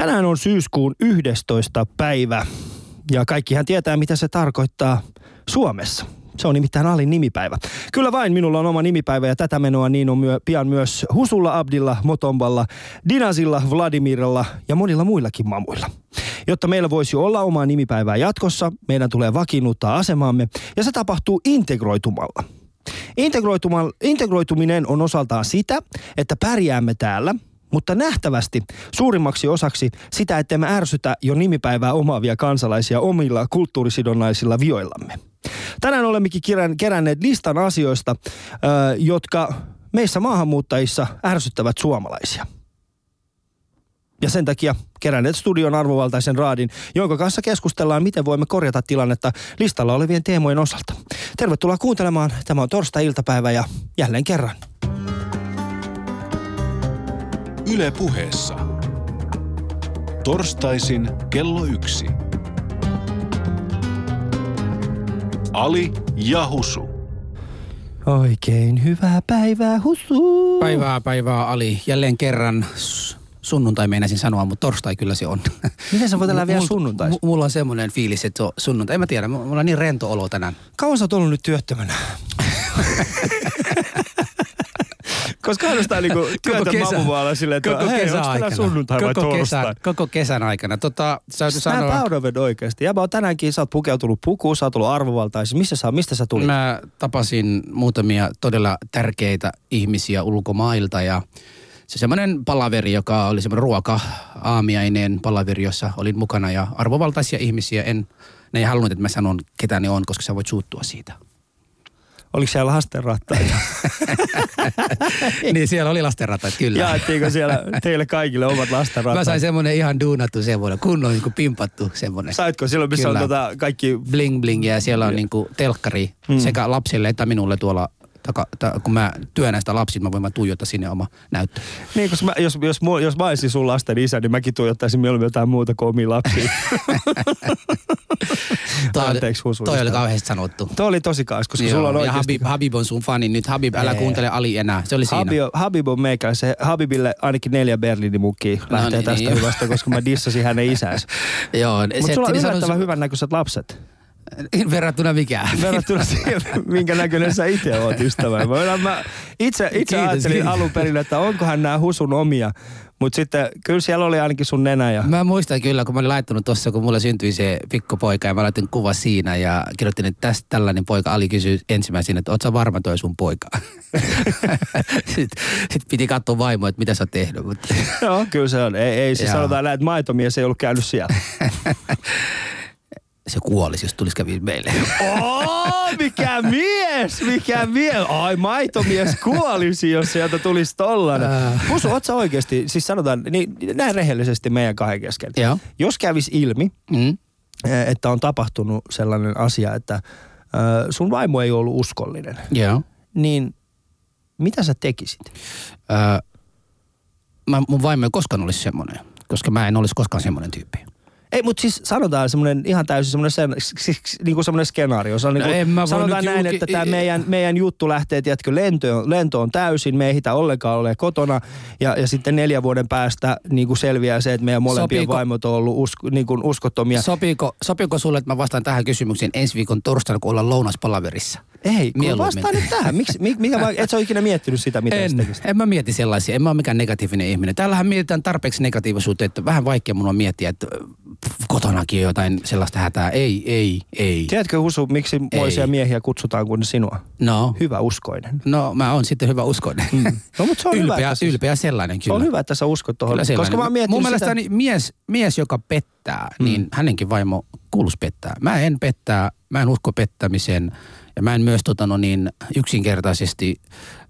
Tänään on syyskuun 11. päivä ja kaikkihan tietää, mitä se tarkoittaa Suomessa. Se on nimittäin Alin nimipäivä. Kyllä vain, minulla on oma nimipäivä ja tätä menoa niin on myö, pian myös Husulla, Abdilla, Motomballa, Dinasilla, Vladimirilla ja monilla muillakin mamuilla. Jotta meillä voisi olla omaa nimipäivää jatkossa, meidän tulee vakiinnuttaa asemaamme ja se tapahtuu integroitumalla. Integroituminen on osaltaan sitä, että pärjäämme täällä – mutta nähtävästi suurimmaksi osaksi sitä, että me ärsytä jo nimipäivää omaavia kansalaisia omilla kulttuurisidonnaisilla vioillamme. Tänään olemmekin keränneet listan asioista, jotka meissä maahanmuuttajissa ärsyttävät suomalaisia. Ja sen takia keränneet studion arvovaltaisen raadin, jonka kanssa keskustellaan, miten voimme korjata tilannetta listalla olevien teemojen osalta. Tervetuloa kuuntelemaan. Tämä on torstai-iltapäivä ja jälleen kerran Yle puheessa. Torstaisin kello yksi. Ali ja Husu. Oikein hyvää päivää, Husu. Päivää, päivää, Ali. Jälleen kerran sunnuntai meinasin sanoa, mutta torstai kyllä se on. Miten sä voit elää vielä sunnuntai? Mulla on semmoinen fiilis, että se on sunnuntai. En mä tiedä, mulla on niin rento olo tänään. Kauan sä oot ollut nyt työttömänä? Koska ainoastaan niinku työtä mamuvaalla silleen, että koko hei, onko tänään sunnuntai vai koko kesän, koko kesän aikana. Tota, sä siis sanoa... Mä proud oikeasti. Ja mä oon tänäänkin, sä oot pukeutunut pukuun, sä oot tullut arvovaltaisiin. Missä sä, mistä sä tulit? Mä tapasin muutamia todella tärkeitä ihmisiä ulkomailta ja se semmoinen palaveri, joka oli semmoinen ruoka-aamiainen palaveri, jossa olin mukana ja arvovaltaisia ihmisiä. En, ne ei halunnut, että mä sanon, ketä ne on, koska sä voit suuttua siitä. Oliko siellä lastenrattaita? niin, siellä oli lastenrattaita, kyllä. Jaettiinko siellä teille kaikille omat lastenrattaat? Mä sain semmoinen ihan duunattu semmoinen, kunnon niin pimpattu semmoinen. Saitko silloin, missä kyllä. on tota kaikki... Bling bling ja siellä on niin kuin telkkari mm. sekä lapsille että minulle tuolla taka, ta, kun mä työnän sitä lapsia, mä voin vaan tuijottaa sinne oma näyttö. Niin, koska mä, jos, jos, jos mä olisin sun lasten isä, niin mäkin tuijottaisin mieluummin jotain muuta kuin omia lapsia. toi, Anteeksi husu. Toi oli kauheasti sanottu. Toi oli tosi kauheasti, koska Joo, sulla on oikeasti... Habib, Habib on sun fani nyt. Habib, älä kuuntele Ali enää. Se oli siinä. Habib, Habib on meikä. Se Habibille ainakin neljä Berliinin mukkiä no lähtee niin, tästä niin. hyvästä, koska mä dissasin hänen isänsä. Joo. Mutta sulla on yllättävän hyvän näköiset lapset. Verrattuna mikä? Verrattuna siihen, minkä näköinen sä itse oot ystävä. Mä, mä itse, itse kiitos, ajattelin kiitos. alun perin, että onkohan nämä husun omia. Mutta sitten kyllä siellä oli ainakin sun nenä. Ja... Mä muistan kyllä, kun mä olin laittanut tuossa, kun mulle syntyi se pikkupoika ja mä laitin kuva siinä ja kirjoitin, että tästä tällainen poika Ali kysyi ensimmäisenä, että oot sä varma toi sun poika? sitten sit piti katsoa vaimoa, että mitä sä oot tehnyt. Mutta... Joo, kyllä se on. Ei, ei siis sanotaan näin, että maitomies ei ollut käynyt siellä se kuolisi, jos tulisi kävi meille. Oh, mikä mies, mikä mies. Ai, maitomies kuolisi, jos sieltä tulisi tollanen. Äh. Musu, oot sä oikeasti, siis sanotaan, niin näin rehellisesti meidän kahden kesken. Joo. Jos kävisi ilmi, mm. että on tapahtunut sellainen asia, että äh, sun vaimo ei ollut uskollinen. Joo. Niin mitä sä tekisit? Äh, mä, mun vaimo ei koskaan olisi semmoinen, koska mä en olisi koskaan semmoinen tyyppi. Ei, mutta siis sanotaan semmoinen ihan täysin semmoinen sen, niin kuin semmoinen skenaario. Se on niin kuin, no sanotaan näin, julki... että tämä meidän, meidän juttu lähtee, tiedätkö, lentoon, lentoon täysin. Me ei hitä ollenkaan ole kotona. Ja, ja sitten neljän vuoden päästä niin kuin selviää se, että meidän molempien sopiiko, vaimot on ollut usko, niin kuin uskottomia. Sopiiko, sopiiko sulle, että mä vastaan tähän kysymykseen ensi viikon torstaina, kun ollaan lounaspalaverissa? Ei, kun vastaa nyt tähän. Miksi, mikä, et sä ole ikinä miettinyt sitä, mitä en, en mä mieti sellaisia. En mä ole mikään negatiivinen ihminen. Täällähän mietitään tarpeeksi negatiivisuutta, että vähän vaikea mun on miettiä, että kotonakin jotain sellaista hätää. Ei, ei, ei. Tiedätkö Husu, miksi moisia miehiä kutsutaan kuin sinua? No. Hyvä uskoinen. No, mä oon sitten hyvä uskoinen. Mm. No, mutta se on ylpeä, hyvä. Siis, ylpeä sellainen kyllä. On hyvä, että sä uskot tuohon. Koska mä Mun sitä... mielestäni mies, mies, joka pettää, mm. niin hänenkin vaimo kuulus pettää. Mä en pettää, mä en usko pettämiseen. Ja mä en myös tota, no niin, yksinkertaisesti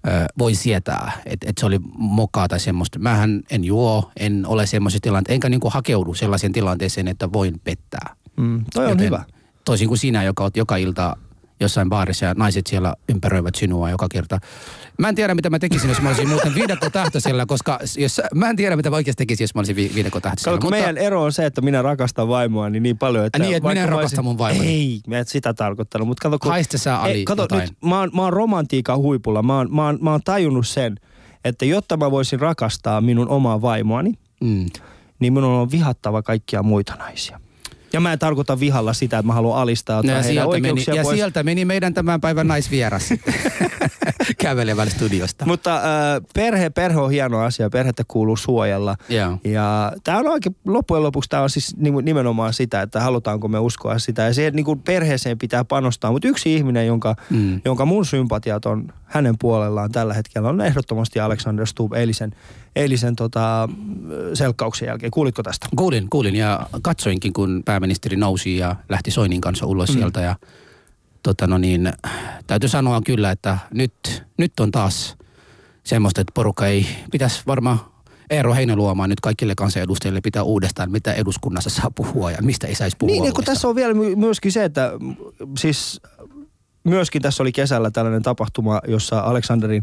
ö, voi sietää, että et se oli mokaa tai semmoista. Mähän en juo, en ole semmoisessa tilanteessa, enkä niinku hakeudu sellaiseen tilanteeseen, että voin pettää. Mm, toi on Joten, hyvä. Toisin kuin sinä, joka oot joka ilta jossain baarissa ja naiset siellä ympäröivät sinua joka kerta. Mä en tiedä, mitä mä tekisin, jos mä olisin muuten viidakkotähtöisellä, koska jos, mä en tiedä, mitä mä oikeasti tekisin, jos mä olisin vi- viidakkotähtöisellä. Mutta... meidän ero on se, että minä rakastan vaimoa niin, niin paljon, että... Niin, että minä rakastan olisin... mun vaimoa. Ei, mä et sitä tarkoittanut. Mutta kato, kun... Haiste sä Ali ei, kato, jotain. Nyt, mä, oon, mä oon romantiikan huipulla. Mä oon, mä, oon, mä oon tajunnut sen, että jotta mä voisin rakastaa minun omaa vaimoani, mm niin minun on vihattava kaikkia muita naisia. Ja mä en tarkoita vihalla sitä, että mä haluan alistaa No ja sieltä, meni, ja pois. sieltä meni meidän tämän päivän naisvieras sitten kävelevän studiosta. Mutta äh, perhe, perhe on hieno asia, perhettä kuuluu suojella. Joo. Ja tämä on oikein, loppujen lopuksi tämä on siis nimenomaan sitä, että halutaanko me uskoa sitä. Ja siihen niin kuin perheeseen pitää panostaa. Mutta yksi ihminen, jonka, mm. jonka mun sympatiat on hänen puolellaan tällä hetkellä, on ehdottomasti Alexander Stubb eilisen, eilisen tota, selkkauksen jälkeen. Kuulitko tästä? Kuulin, kuulin ja katsoinkin, kun pääministeri nousi ja lähti Soinin kanssa ulos mm. sieltä. Ja tota no niin, täytyy sanoa kyllä, että nyt, nyt on taas semmoista, että porukka ei pitäisi varmaan Eero Heinäluomaan nyt kaikille kansanedustajille pitää uudestaan, mitä eduskunnassa saa puhua ja mistä ei saisi puhua. Niin, kun tässä on vielä my- myöskin se, että siis myöskin tässä oli kesällä tällainen tapahtuma, jossa Aleksanderin,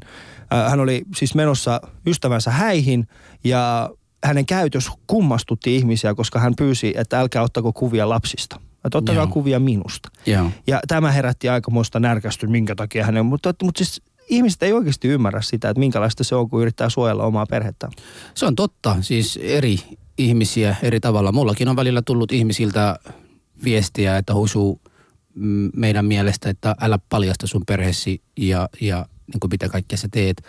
hän oli siis menossa ystävänsä häihin ja hänen käytös kummastutti ihmisiä, koska hän pyysi, että älkää ottako kuvia lapsista. Että ottakaa Joo. kuvia minusta. Joo. Ja tämä herätti aikamoista närkästystä, minkä takia hänen, mutta, mutta siis ihmiset ei oikeasti ymmärrä sitä, että minkälaista se on, kun yrittää suojella omaa perhettä. Se on totta, siis eri ihmisiä eri tavalla. Mullakin on välillä tullut ihmisiltä viestiä, että husu mm, meidän mielestä, että älä paljasta sun perheesi ja, ja niin kuin mitä kaikkea sä teet.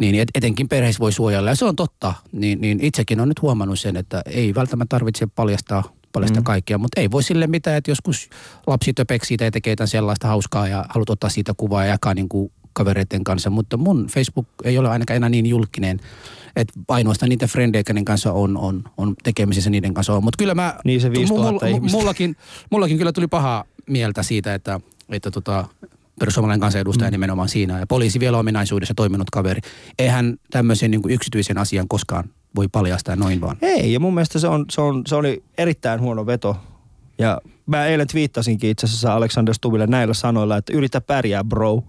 Niin et, etenkin perheessä voi suojella ja se on totta. Niin, niin itsekin on nyt huomannut sen, että ei välttämättä tarvitse paljastaa, paljastaa mm. kaikkea, mutta ei voi sille mitään, että joskus lapsi töpeksi siitä ja tekee jotain sellaista hauskaa ja haluat ottaa siitä kuvaa ja jakaa niin kuin kavereiden kanssa, mutta mun Facebook ei ole ainakaan enää niin julkinen, että ainoastaan niitä frendejä, kenen kanssa on, on, on tekemisissä niiden kanssa on. Mutta kyllä mä, Niin se 5000 ihmistä. mullakin, mullakin kyllä tuli paha mieltä siitä, että, että tota, perussuomalainen kansanedustaja mm. nimenomaan siinä ja poliisi vielä ominaisuudessa toiminut kaveri. Eihän tämmöisen niin kuin yksityisen asian koskaan voi paljastaa noin vaan. Ei, ja mun mielestä se, on, se, on, se oli erittäin huono veto. Ja mä eilen twiittasinkin itse asiassa Alexander Stubille näillä sanoilla, että yritä pärjää bro.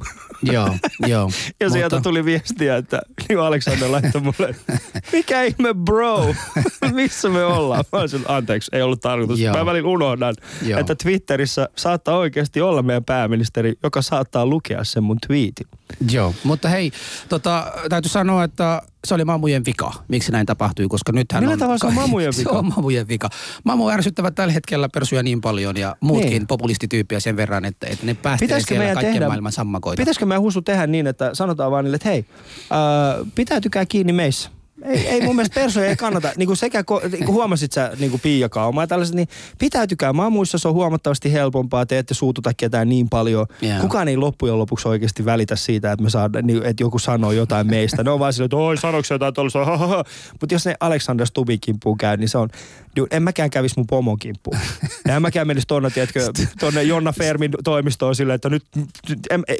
joo, joo. Ja sieltä tuli viestiä, että niin Alexander laittoi mulle, mikä ihme bro, missä me ollaan? Mä olisin, anteeksi, ei ollut tarkoitus. Joo. Mä välillä unohdan, Joo. että Twitterissä saattaa oikeasti olla meidän pääministeri, joka saattaa lukea sen mun tweetin. Joo, mutta hei, tota, täytyy sanoa, että se oli mamujen vika, miksi näin tapahtui, koska nythän Millä on... tavalla se on mamujen Se vika? on mamujen vika. Mamu ärsyttävät tällä hetkellä persuja niin paljon ja muutkin Niin. populistityyppiä sen verran, että, että ne päästelee siellä kaikkien tehdä- maailman sammakoita. Pitäisikö meidän husu tehdä niin, että sanotaan vaan niille, että hei, äh, pitäytykää kiinni meissä. Ei, ei mun mielestä persoja ei kannata, niin kuin sekä niin kuin huomasit sä niin kuin Pia Kauma ja tällaiset, niin pitäytykää mamuissa, se on huomattavasti helpompaa, te ette suututa ketään niin paljon. Joo. Kukaan ei loppujen lopuksi oikeasti välitä siitä, että me saadaan, niin, että joku sanoo jotain meistä. Ne on vaan silleen, että oi sanoiko se jotain tuollaista, mutta jos ne Alexander Stubin kimppuun käy, niin se on, dude, en mäkään kävisi mun pomon kimppuun. En mäkään menisi tuonne, tiedätkö, tuonne Jonna Fermin toimistoon silleen, että nyt, nyt en, en,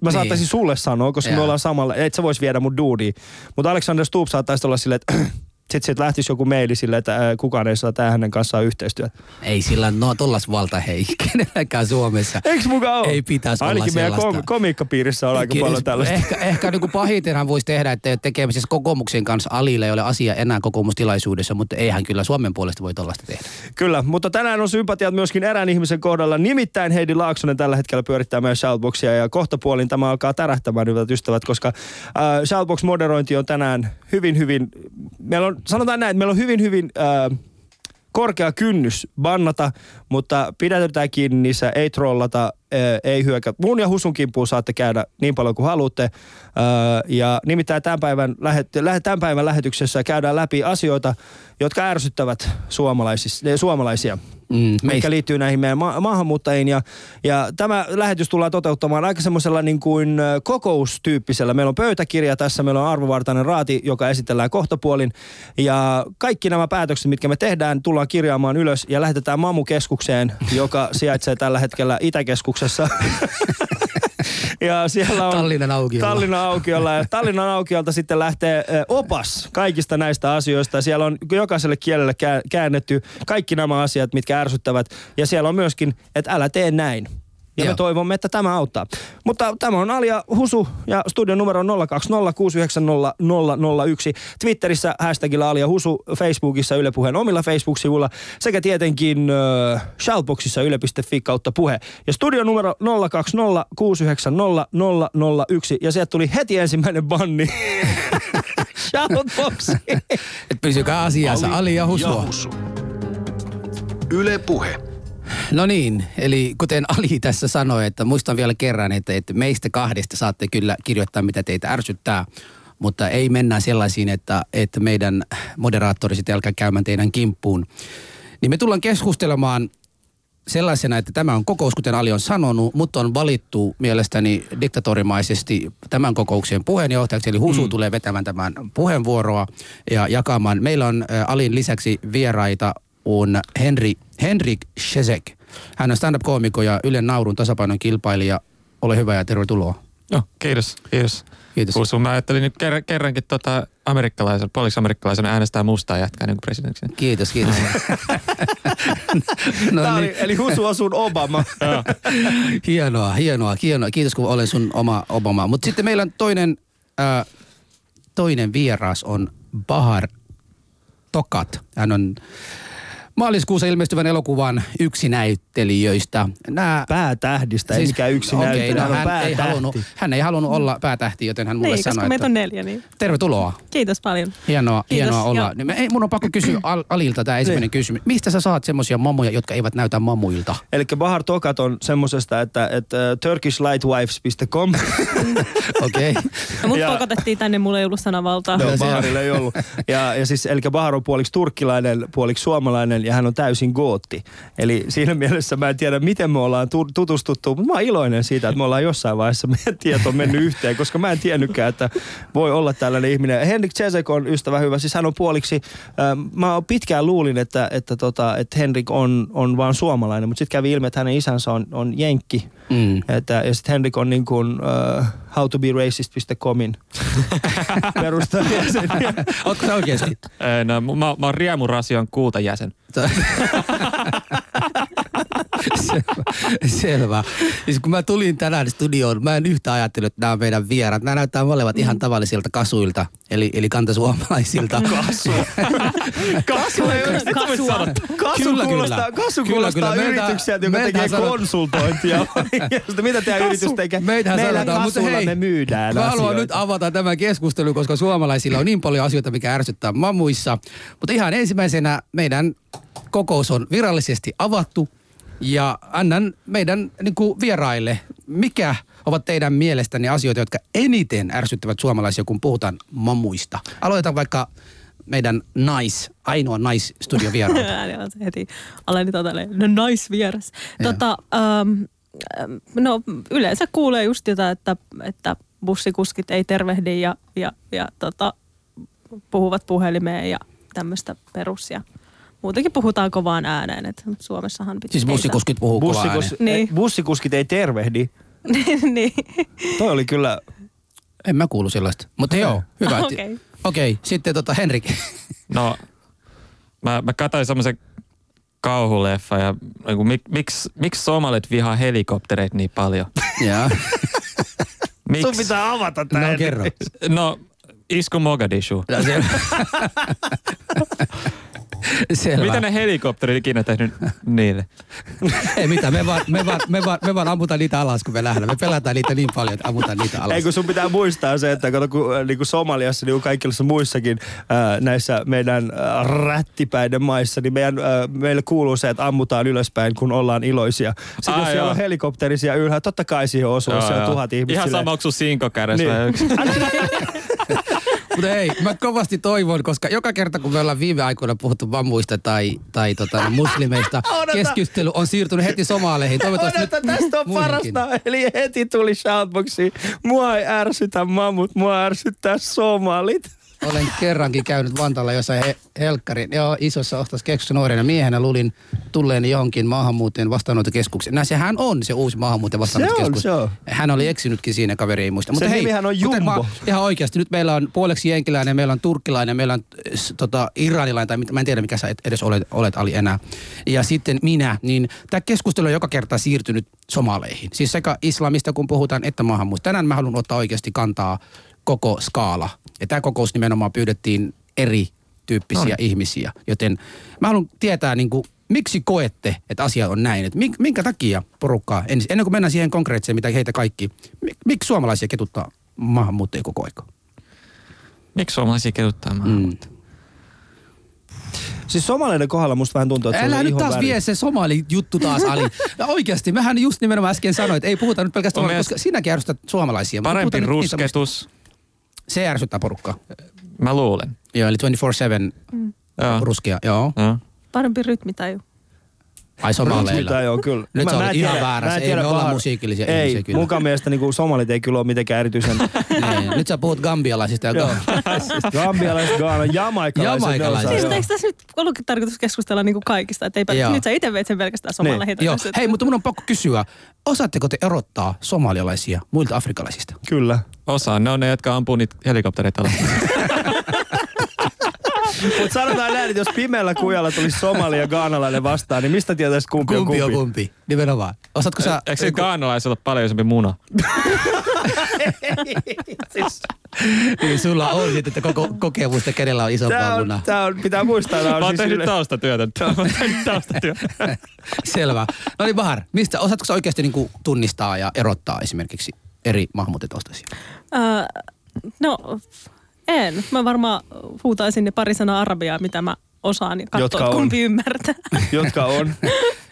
mä saattaisin sulle sanoa, koska me Joo. ollaan samalla, et sä vois viedä mun duudia. Mutta Alexander Stubb saattaisi olla silleen, että sitten sieltä lähtisi joku maili silleen, että kukaan ei saa tehdä hänen kanssaan yhteistyötä. Ei sillä no tollas valta hei, kenelläkään Suomessa. Eiks mukaan ole? Ei pitäisi olla Ainakin meidän sellaista. kom- komiikkapiirissä on aika Kyllä, paljon tällaista. Ehkä, ehkä niin kuin pahitenhan voisi tehdä, että ei ole tekemisissä kokoomuksen kanssa. Alilla ei ole asia enää kokoomustilaisuudessa, mutta eihän kyllä Suomen puolesta voi tollaista tehdä. Kyllä, mutta tänään on sympatiat myöskin erään ihmisen kohdalla. Nimittäin Heidi Laaksonen tällä hetkellä pyörittää meidän Shoutboxia ja kohta puolin tämä alkaa tärähtämään, hyvät ystävät, koska äh, Shoutbox-moderointi on tänään hyvin, hyvin, meillä on, sanotaan näin, että meillä on hyvin, hyvin äh, korkea kynnys bannata, mutta pidätetään kiinni niissä, ei trollata, äh, ei hyökä. Mun ja Husun kimppuun saatte käydä niin paljon kuin haluatte. Äh, ja nimittäin tämän päivän, lähet, lähe- tämän päivän lähetyksessä käydään läpi asioita, jotka ärsyttävät suomalaisia. Mm, meistä, liittyy näihin meidän ma- maahanmuuttajiin. Ja, ja tämä lähetys tullaan toteuttamaan aika semmoisella niin kuin kokoustyyppisellä. Meillä on pöytäkirja tässä, meillä on arvovartainen raati, joka esitellään kohtapuolin. Ja kaikki nämä päätökset, mitkä me tehdään, tullaan kirjaamaan ylös ja lähetetään Mamu-keskukseen, joka sijaitsee tällä hetkellä Itäkeskuksessa. ja siellä on... Tallinnan aukiolla. Tallinnan aukiolla. Ja Tallinnan aukiolta sitten lähtee ö, opas kaikista näistä asioista. Siellä on jokaiselle kielelle kää- käännetty kaikki nämä asiat, mitkä ärsyttävät. Ja siellä on myöskin, että älä tee näin. Ja me Joo. toivomme, että tämä auttaa. Mutta tämä on Alia Husu ja studion numero on 020690001. Twitterissä hashtagilla Alia Husu, Facebookissa Yle Puheen omilla Facebook-sivuilla sekä tietenkin äh, Shoutboxissa yle.fi kautta puhe. Ja studion numero 020690001 ja sieltä tuli heti ensimmäinen banni. Shoutboxiin. Et pysykää asiassa. Ali ja Husua. Jahusu. Yle Puhe. No niin, eli kuten Ali tässä sanoi, että muistan vielä kerran, että, että meistä kahdesta saatte kyllä kirjoittaa, mitä teitä ärsyttää, mutta ei mennä sellaisiin, että, että meidän moderaattori sitten alkaa käymään teidän kimppuun. Niin me tullaan keskustelemaan sellaisena, että tämä on kokous, kuten Ali on sanonut, mutta on valittu mielestäni diktatorimaisesti tämän kokouksen puheenjohtajaksi, eli Husu mm. tulee vetämään tämän puheenvuoroa ja jakamaan. Meillä on Alin lisäksi vieraita on Henri, Henrik Shezek. Hän on stand-up-koomikko ja Ylen naurun tasapainon kilpailija. Ole hyvä ja tervetuloa. No, kiitos, kiitos. Kiitos. Kusu, mä ajattelin nyt ker- kerrankin tota amerikkalaisen, puoliksi amerikkalaisena äänestää mustaa jätkää niin presidentiksi. Kiitos, kiitos. no niin, oli, eli Husu on sun Obama. hienoa, hienoa, hienoa. Kiitos kun olen sun oma Obama. Mutta sitten meillä on toinen, äh, toinen vieras on Bahar Tokat. Hän on maaliskuussa ilmestyvän elokuvan yksi näyttelijöistä. Nämä Päätähdistä, ei mikään yksi okei, näyttelijä, no, hän ei halunnut, hän ei halunnut olla päätähti, joten hän mulle Niin, koska sanoi, meitä että on neljä, niin tervetuloa. kiitos paljon. Hienoa, Kiitos, hienoa olla. Niin me, ei, mun on pakko kysyä Al, Alilta tämä ensimmäinen Niin. kysymys. Mistä sä saat semmosia mamuja, jotka eivät näytä mamuilta? Eli Bahar Tokat on semmosesta, että, että äh, turkishlightwives.com. Okei. Okay. No, mut Ja- pakotettiin tänne, mulla ei ollut sanavaltaa. Joo, se on. Baharilla ei ollut. Ja, ja siis, eli Bahar on puoliksi turkkilainen, puoliksi suomalainen ja hän on täysin gootti. Eli siinä mielessä mä en tiedä, miten me ollaan tu- tutustuttu, mutta mä oon iloinen siitä, että me ollaan jossain vaiheessa meidän tieto mennyt yhteen, koska mä en tiennytkään, että voi olla tällainen ihminen. Henrik Cesek on ystävä hyvä, siis hän on puoliksi, äh, mä pitkään luulin, että, että, tota, että Henrik on, on vaan suomalainen, mutta sitten kävi ilmi, että hänen isänsä on, on jenkki. Mm. Että, ja sitten Henrik on niin kuin uh, howtoberacist.comin perustajajäsen. Ootko sä oikeesti? Ee, No, mä, mä oon Riemurasion kultajäsen. Selvä. Selvä. Siis kun mä tulin tänään studioon, mä en yhtä ajatellut, että nämä on meidän vieraat. Nämä näyttää molemmat ihan tavallisilta kasuilta, eli, eli kantasuomalaisilta. Kasu. Kasu ei oikeasti Kasua. Kasu Kyllä, kuulostaa, kyllä. kasu Kyllä, kuulostaa kyllä. Meiltä- yritykseltä, joka tekee sanot- konsultointia. Mitä tämä yritys tekee? Meitähän Meillä sanotaan, mutta hei, me myydään Mä haluan asioita. nyt avata tämän keskustelun, koska suomalaisilla on niin paljon asioita, mikä ärsyttää mamuissa. Mutta ihan ensimmäisenä meidän kokous on virallisesti avattu ja annan meidän niin kuin vieraille, mikä ovat teidän mielestäni asioita, jotka eniten ärsyttävät suomalaisia, kun puhutaan mamuista. Aloitetaan vaikka meidän nais, ainoa naisstudiovieraalta. Heti aleni totalle, no nice vieras. Tota, ähm, ähm, no yleensä kuulee just jotain, että, että bussikuskit ei tervehdi ja, ja, ja tota, puhuvat puhelimeen ja tämmöistä perus ja muutenkin puhutaan kovaan ääneen, että Suomessahan pitää. Siis bussikuskit puhuu ääneen. Niin. niin. Bussikuskit ei tervehdi. niin. Toi oli kyllä... En mä kuulu sellaista. Mutta joo, hyvä. Okei. Okei, okay, sitten tota Henrik. No, mä, mä katsoin semmoisen kauhuleffa ja niin kuin, mik, miksi, miksi somalit vihaa helikoptereita niin paljon? Jaa. Miksi? Sun pitää avata tää. No kerro. No, isku Mogadishu. No, selvä. Mitä ne helikopterit ikinä tehnyt niille? Ei mitään, me vaan, me, vaan, me, vaan, me vaan ammutaan niitä alas, kun me lähdemme. Me pelataan niitä niin paljon, että ammutaan niitä alas. Ei kun sun pitää muistaa se, että kato, kun, äh, niin kuin Somaliassa, niin kuin kaikissa muissakin ää, näissä meidän ää, rättipäiden maissa, niin meidän, ää, meille kuuluu se, että ammutaan ylöspäin, kun ollaan iloisia. Sitten Ai jos siellä on helikopteri siellä ylhäällä, totta kai siihen osuu, jos siellä on tuhat ihmistä. Ihan sama, onko sun sinko kädessä Niin. Mutta ei, mä kovasti toivon, koska joka kerta kun me ollaan viime aikoina puhuttu vammuista tai, tai tota, muslimeista, Odota. keskustelu on siirtynyt heti somaleihin. Toivottavasti Odota, nyt tästä on muihinkin. parasta. Eli heti tuli shoutboxiin. Mua ei ärsytä mammut, mua ärsyttää somalit. Olen kerrankin käynyt Vantaalla jossain he, helkkarin, joo, isossa ostoskeskuksessa nuorena miehenä luulin tulleen johonkin maahanmuuttajien vastaanottokeskukseen. Näin sehän on se uusi maahanmuuttajien vastaanottokeskus. Se on, se on. Hän oli eksynytkin siinä, kaveri ei muista. Sen nimihän on kuten Jumbo. Mä, ihan oikeasti, nyt meillä on puoleksi jenkiläinen, meillä on turkkilainen, meillä on tota, iranilainen, tai mit- mä en tiedä mikä sä et edes olet, olet Ali enää. Ja sitten minä, niin tämä keskustelu on joka kerta siirtynyt somaleihin. Siis sekä islamista kun puhutaan, että maahanmuusta. Tänään mä haluan ottaa oikeasti kantaa koko skaala. Ja tämä kokous nimenomaan pyydettiin eri tyyppisiä Noniin. ihmisiä. Joten mä haluan tietää, niin kuin, miksi koette, että asia on näin? Että mink- minkä takia porukkaa, ennen kuin mennään siihen konkreettiseen, mitä heitä kaikki, mi- miksi suomalaisia ketuttaa maahanmuuttajia koko aika? Miksi suomalaisia kehuttaa Mm. Siis somaleiden kohdalla musta vähän tuntuu, että se Älä on nyt taas väri. vie se somali juttu taas, Ali. Ja oikeasti, mähän just nimenomaan äsken sanoin, että ei puhuta nyt pelkästään, On koska sinäkin ärsytät suomalaisia. Parempi niistä rusketus. Se ärsyttää porukkaa. Mä luulen. Joo, eli 24-7 Joo. ruskea, joo. Joo. Parempi rytmitaju. Ai somaleilla. Mitä joo, kyllä. Nyt Mä- mä ihan tiedä- väärässä. mä Ei tiedä me olla musiikillisia ei, ihmisiä kyllä. munkaan mielestä niin somalit ei kyllä ole mitenkään erityisen Niin, nyt sä puhut gambialaisista ja ga- Gambialaiset, Gaana, jamaikalaiset. ne Jamaikalaiset. osaa- Siis eikö tässä nyt ollutkin tarkoitus keskustella niin kuin kaikista? Että ei pelkästään, Joo. nyt sä itse veit sen pelkästään somalla Niin. Joo, heitä. hei, mutta mun on pakko kysyä. Osaatteko te erottaa somalialaisia muilta afrikkalaisista? Kyllä. Osa, ne on ne, jotka ampuu niitä helikoptereita alas. Mutta sanotaan näin, että jos pimeällä kujalla tulisi somali ja gaanalainen vastaan, niin mistä tietäisi kumpi, on kumpi? on kumpi? Nimenomaan. Osaatko sä... Eikö se gaanalaisella ole paljon isompi muna? Siis, Niin, sulla on sitten että koko kokemusta, kenellä on tää isompaa on, munaa. tää on, pitää muistaa, tää Mä on oon siis tehnyt yle- taustatyötä. Mä oon tehnyt taustatyötä. Selvä. No niin, Bahar, mistä, osaatko sä oikeasti niin tunnistaa ja erottaa esimerkiksi eri maahanmuuttajataustaisia? Öö, no, en. Mä varmaan huutaisin ne pari sanaa arabiaa, mitä mä osaan ja Jotka katsoa, on. kumpi ymmärtää. jotka on.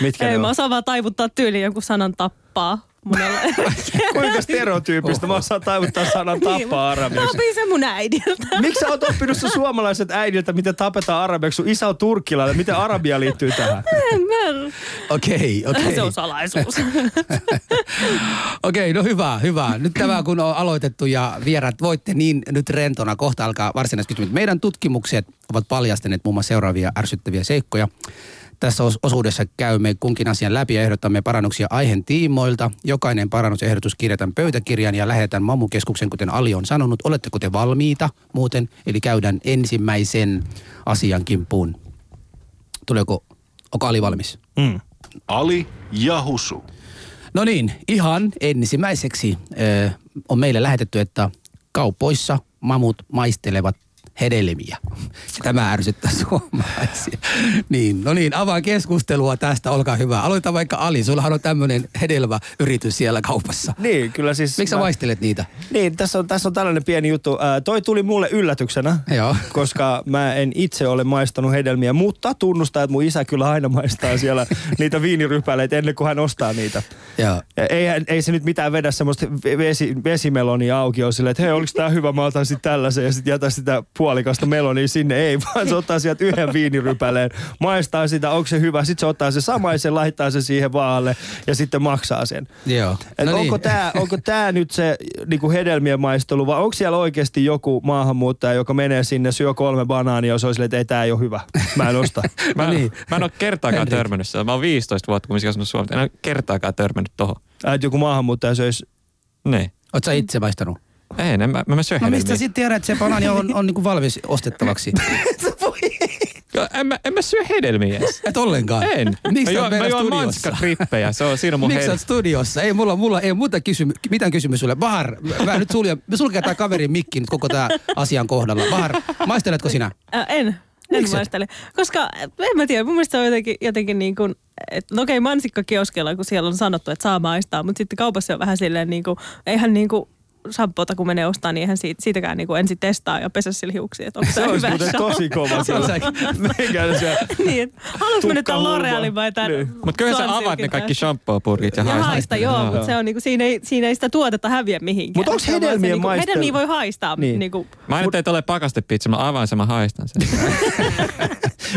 Mitkä Ei, ne mä osaan vaan taivuttaa tyyliin jonkun sanan tappaa monella Kuinka stereotyyppistä? Mä osaan taivuttaa sanan tappaa Mä arabiaksi. opin sen mun äidiltä. Miksi sä oot oppinut sun suomalaiset äidiltä, miten tapetaan arabiaksi? Sun isä on turkkilainen. Miten arabia liittyy tähän? Mä- Okei, okei. Se on salaisuus. Okei, no hyvä, hyvä. Nyt tämä kun on aloitettu ja vierat voitte niin nyt rentona, kohta alkaa varsinaiset kysymykset. Meidän tutkimukset ovat paljastaneet muun muassa seuraavia ärsyttäviä seikkoja. Tässä os- osuudessa käymme kunkin asian läpi ja ehdotamme parannuksia aiheen tiimoilta. Jokainen parannusehdotus kirjataan pöytäkirjaan ja lähetään Mammukeskuksen, kuten Ali on sanonut. Oletteko te valmiita muuten? Eli käydään ensimmäisen asian kimppuun. Tuleeko, onko Ali valmis? Mm. Ali ja Husu. No niin, ihan ensimmäiseksi ö, on meille lähetetty, että kaupoissa mamut maistelevat hedelmiä. Tämä ärsyttää suomalaisia. Niin, no niin, avaan keskustelua tästä, olkaa hyvä. Aloita vaikka Ali, sullahan on tämmöinen hedelmäyritys siellä kaupassa. Niin, kyllä siis... Miksi sä mä- maistelet niitä? Niin, tässä on, tässä on tällainen pieni juttu. Ää, toi tuli mulle yllätyksenä, Joo. koska mä en itse ole maistanut hedelmiä, mutta tunnustaa, että mun isä kyllä aina maistaa siellä niitä viinirypäleitä ennen kuin hän ostaa niitä. Joo. Ei, ei se nyt mitään vedä semmoista vesi, vesimelonia auki on silleen, että hei, oliko tää hyvä, mä otan sitten tällaisen ja sitten jätä sitä puolikasta melonia sinne. Ei, vaan se ottaa sieltä yhden viinirypäleen, maistaa sitä, onko se hyvä, sitten se ottaa se sama ja se laittaa se siihen vaalle ja sitten maksaa sen. Joo. Et No niin. onko tämä onko tää nyt se niinku hedelmien maistelu vai onko siellä oikeasti joku maahanmuuttaja, joka menee sinne, syö kolme banaania ja se on silleen, että ei tämä ei ole hyvä. Mä en osta. Mä, No niin. mä en ole kertaakaan törmännyt sitä. Mä oon 15 vuotta, kun mä asunut Suomessa. En ole kertaakaan törmännyt tohon. Äh, joku maahanmuuttaja söisi. Niin. Sä itse maistanut? Ei, en, mä, mä, mä syön No mistä sitten tiedät, että se banaani on, on niinku valmis ostettavaksi? En mä, en mä syö hedelmiä edes. Et ollenkaan. En. Miksi mä mä juon studiossa? manskakrippejä. Se on siinä mun Miksi sä studiossa? Ei mulla, mulla ei muuta kysymy, mitään kysymys sulle. Bahar, mä nyt suljen, me sulketaan tää kaverin mikki nyt koko tää asian kohdalla. Bahar, maisteletko sinä? Äh, en. En Miksi maistele. Koska, äh, en mä tiedä, mun mielestä se on jotenkin, jotenkin niin kuin, että no okei mansikkakioskella, kun siellä on sanottu, että saa maistaa, mutta sitten kaupassa on vähän silleen niin kuin, eihän niin kuin shampoota kun menee ostaa, niin eihän siitä, siitäkään niin kuin ensin testaa ja pesä sillä hiuksia, että onko Se olisi hyvä muuten shampoo. tosi kova. Se on se- niin, haluatko nyt tämän L'Orealin vai tämän Niin. Mutta kyllä sä avaat ne kaikki shampoo-purkit ja, Ja haistat. haista, joo, mutta se on niinku, siinä, ei, siinä ei sitä tuotetta häviä mihinkään. Mut onks Se on vaan se hedelmien niinku, maistelu- Hedelmiä voi haistaa. Niin. Niin. Niinku, Mä en nyt ole pakastepizza, mä avaan sen, mä haistan sen.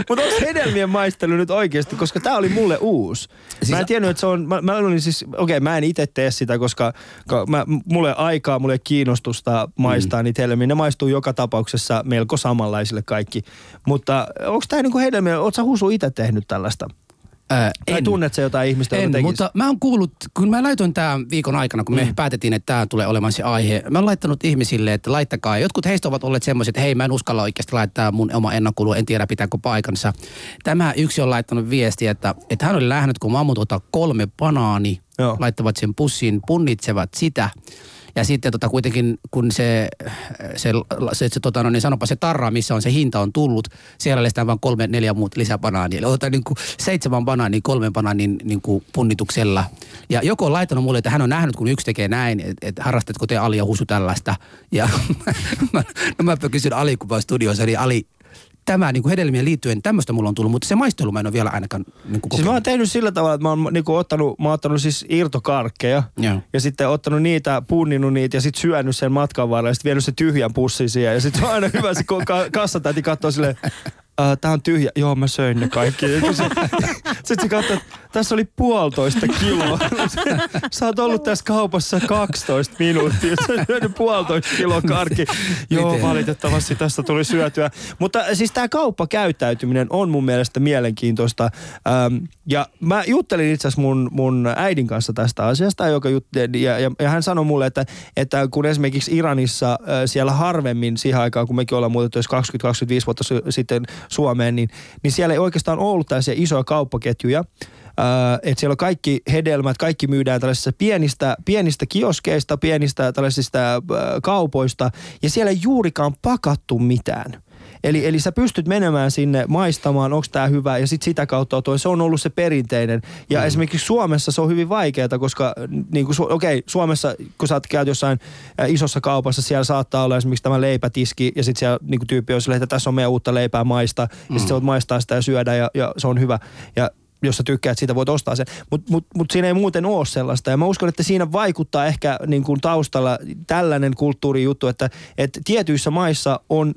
Mutta onko hedelmien maistelu nyt oikeasti, koska tämä oli mulle uusi. Siis- Mä en tiennyt, että se on, mä, mä olin siis, okei okay, mä en itse tee sitä, koska ko- mä, mulle aikaa, mulle kiinnostusta maistaa mm. niitä hedelmiä. Ne maistuu joka tapauksessa melko samanlaisille kaikki. Mutta onko tämä niinku hedelmiä, oot sä Husu itse tehnyt tällaista? Ää, Tai tunnet sä jotain ihmistä, En, tekisi? mutta mä oon kuullut, kun mä laitoin tämän viikon aikana, kun me mm. päätettiin, että tämä tulee olemaan se aihe. Mä oon laittanut ihmisille, että laittakaa. Jotkut heistä ovat olleet semmoiset, että hei mä en uskalla oikeasti laittaa mun oma ennakkulu, en tiedä pitääkö paikansa. Tämä yksi on laittanut viestiä, että, että hän oli nähnyt, kun mammut ottaa kolme banaani, Joo. laittavat sen pussiin, punnitsevat sitä Ja sitten tota, kuitenkin, kun se, se, se, se tota, no, niin sanopa se tarra, missä on se hinta on tullut, siellä lestään vain kolme, neljä muut lisäbanaania. Eli otetaan niin kuin seitsemän banaanin kolmen banaanin niin kuin punnituksella. Ja joku on laittanut mulle, että hän on nähnyt, kun yksi tekee näin, että, että harrastatko te Ali ja Husu tällaista. Ja mä, no mä kysyn Ali, kun studiossa, niin Ali, tämä niin kuin hedelmien liittyen, tämmöistä mulla on tullut, mutta se maistelu mä en ole vielä ainakaan niin kuin Siis mä oon tehnyt sillä tavalla, että mä oon niinku ottanut, mä oon ottanut siis irtokarkkeja Joo. ja sitten ottanut niitä, punninut niitä ja sitten syönyt sen matkan varrella ja sitten vienyt sen tyhjän pussin siihen. Ja sitten se on aina hyvä, se ka- kassatäti katsoo silleen, "Ää, tää on tyhjä. Joo, mä söin ne kaikki. Sitten se katsoo, että tässä oli puolitoista kiloa. Sä oot ollut tässä kaupassa 12 minuuttia. Sä oot syönyt puolitoista kiloa karkki. Joo, valitettavasti tästä tuli syötyä. Mutta siis tämä kauppakäyttäytyminen on mun mielestä mielenkiintoista. Ähm, ja mä juttelin itse asiassa mun, mun äidin kanssa tästä asiasta, joka jutteli, ja, ja, ja hän sanoi mulle, että, että kun esimerkiksi Iranissa äh, siellä harvemmin siihen aikaan, kun mekin ollaan muutettu jos 20-25 vuotta sitten Suomeen, niin, niin siellä ei oikeastaan ollut tällaisia isoja kauppaketjuja. Äh, että siellä on kaikki hedelmät, kaikki myydään tällaisissa pienistä, pienistä kioskeista, pienistä tällaisista äh, kaupoista, ja siellä ei juurikaan pakattu mitään. Eli, eli sä pystyt menemään sinne maistamaan, onko tämä hyvä, ja sitten sitä kautta toi, se on ollut se perinteinen. Ja mm. esimerkiksi Suomessa se on hyvin vaikeaa, koska niin kuin, okei, Suomessa, kun sä oot käyt jossain äh, isossa kaupassa, siellä saattaa olla esimerkiksi tämä leipätiski, ja sitten siellä niin kuin tyyppi on silleen, että tässä on meidän uutta leipää maista, mm. ja sitten sä voit maistaa sitä ja syödä, ja, ja se on hyvä. Ja jos sä tykkäät siitä, voit ostaa sen. Mutta mut, mut siinä ei muuten ole sellaista. Ja mä uskon, että siinä vaikuttaa ehkä niin kuin taustalla tällainen kulttuurijuttu, että, että tietyissä maissa on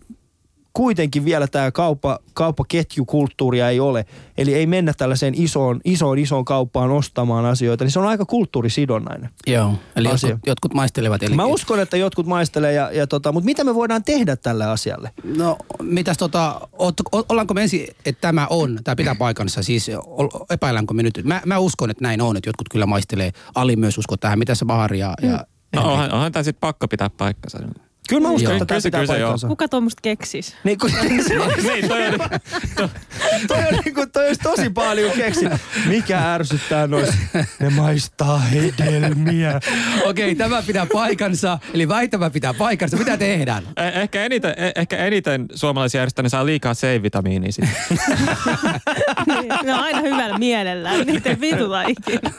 kuitenkin vielä tämä kauppa, kauppaketjukulttuuria ei ole. Eli ei mennä tällaiseen isoon, isoon, isoon kauppaan ostamaan asioita. Niin se on aika kulttuurisidonnainen. Joo, eli Asia. jotkut, jotkut maistelevat. Eli, Mä uskon, että jotkut maistelee, ja, ja tota, mutta mitä me voidaan tehdä tälle asialle? No, mitäs tota, oot, o, ollaanko me ensin, että tämä on, tämä pitää paikansa, siis ol, epäilläänkö me nyt? Mä, mä uskon, että näin on, että jotkut kyllä maistelee. Ali myös usko tähän, mitä se Bahari ja, ja No onhan, onhan tämä sitten pakko pitää paikkansa. Kyllä mä uskon, Joo. että tämä se- pitää kyllä se joo. paikkansa. Kuka tuommoista keksis? Niin, kun, niin, toi on, toi on, niin kuin, toi olisi tosi paljon keksi. Mikä ärsyttää noissa? Ne maistaa hedelmiä. Okei, tämä pitää paikansa, eli väittämä pitää paikansa. Mitä tehdään? Eh- ehkä, eniten, eh- ehkä eniten suomalaisia järjestöjä ne saa liikaa C-vitamiinia sitten. ne on aina hyvällä mielellä. Niitä ei vituta ikinä.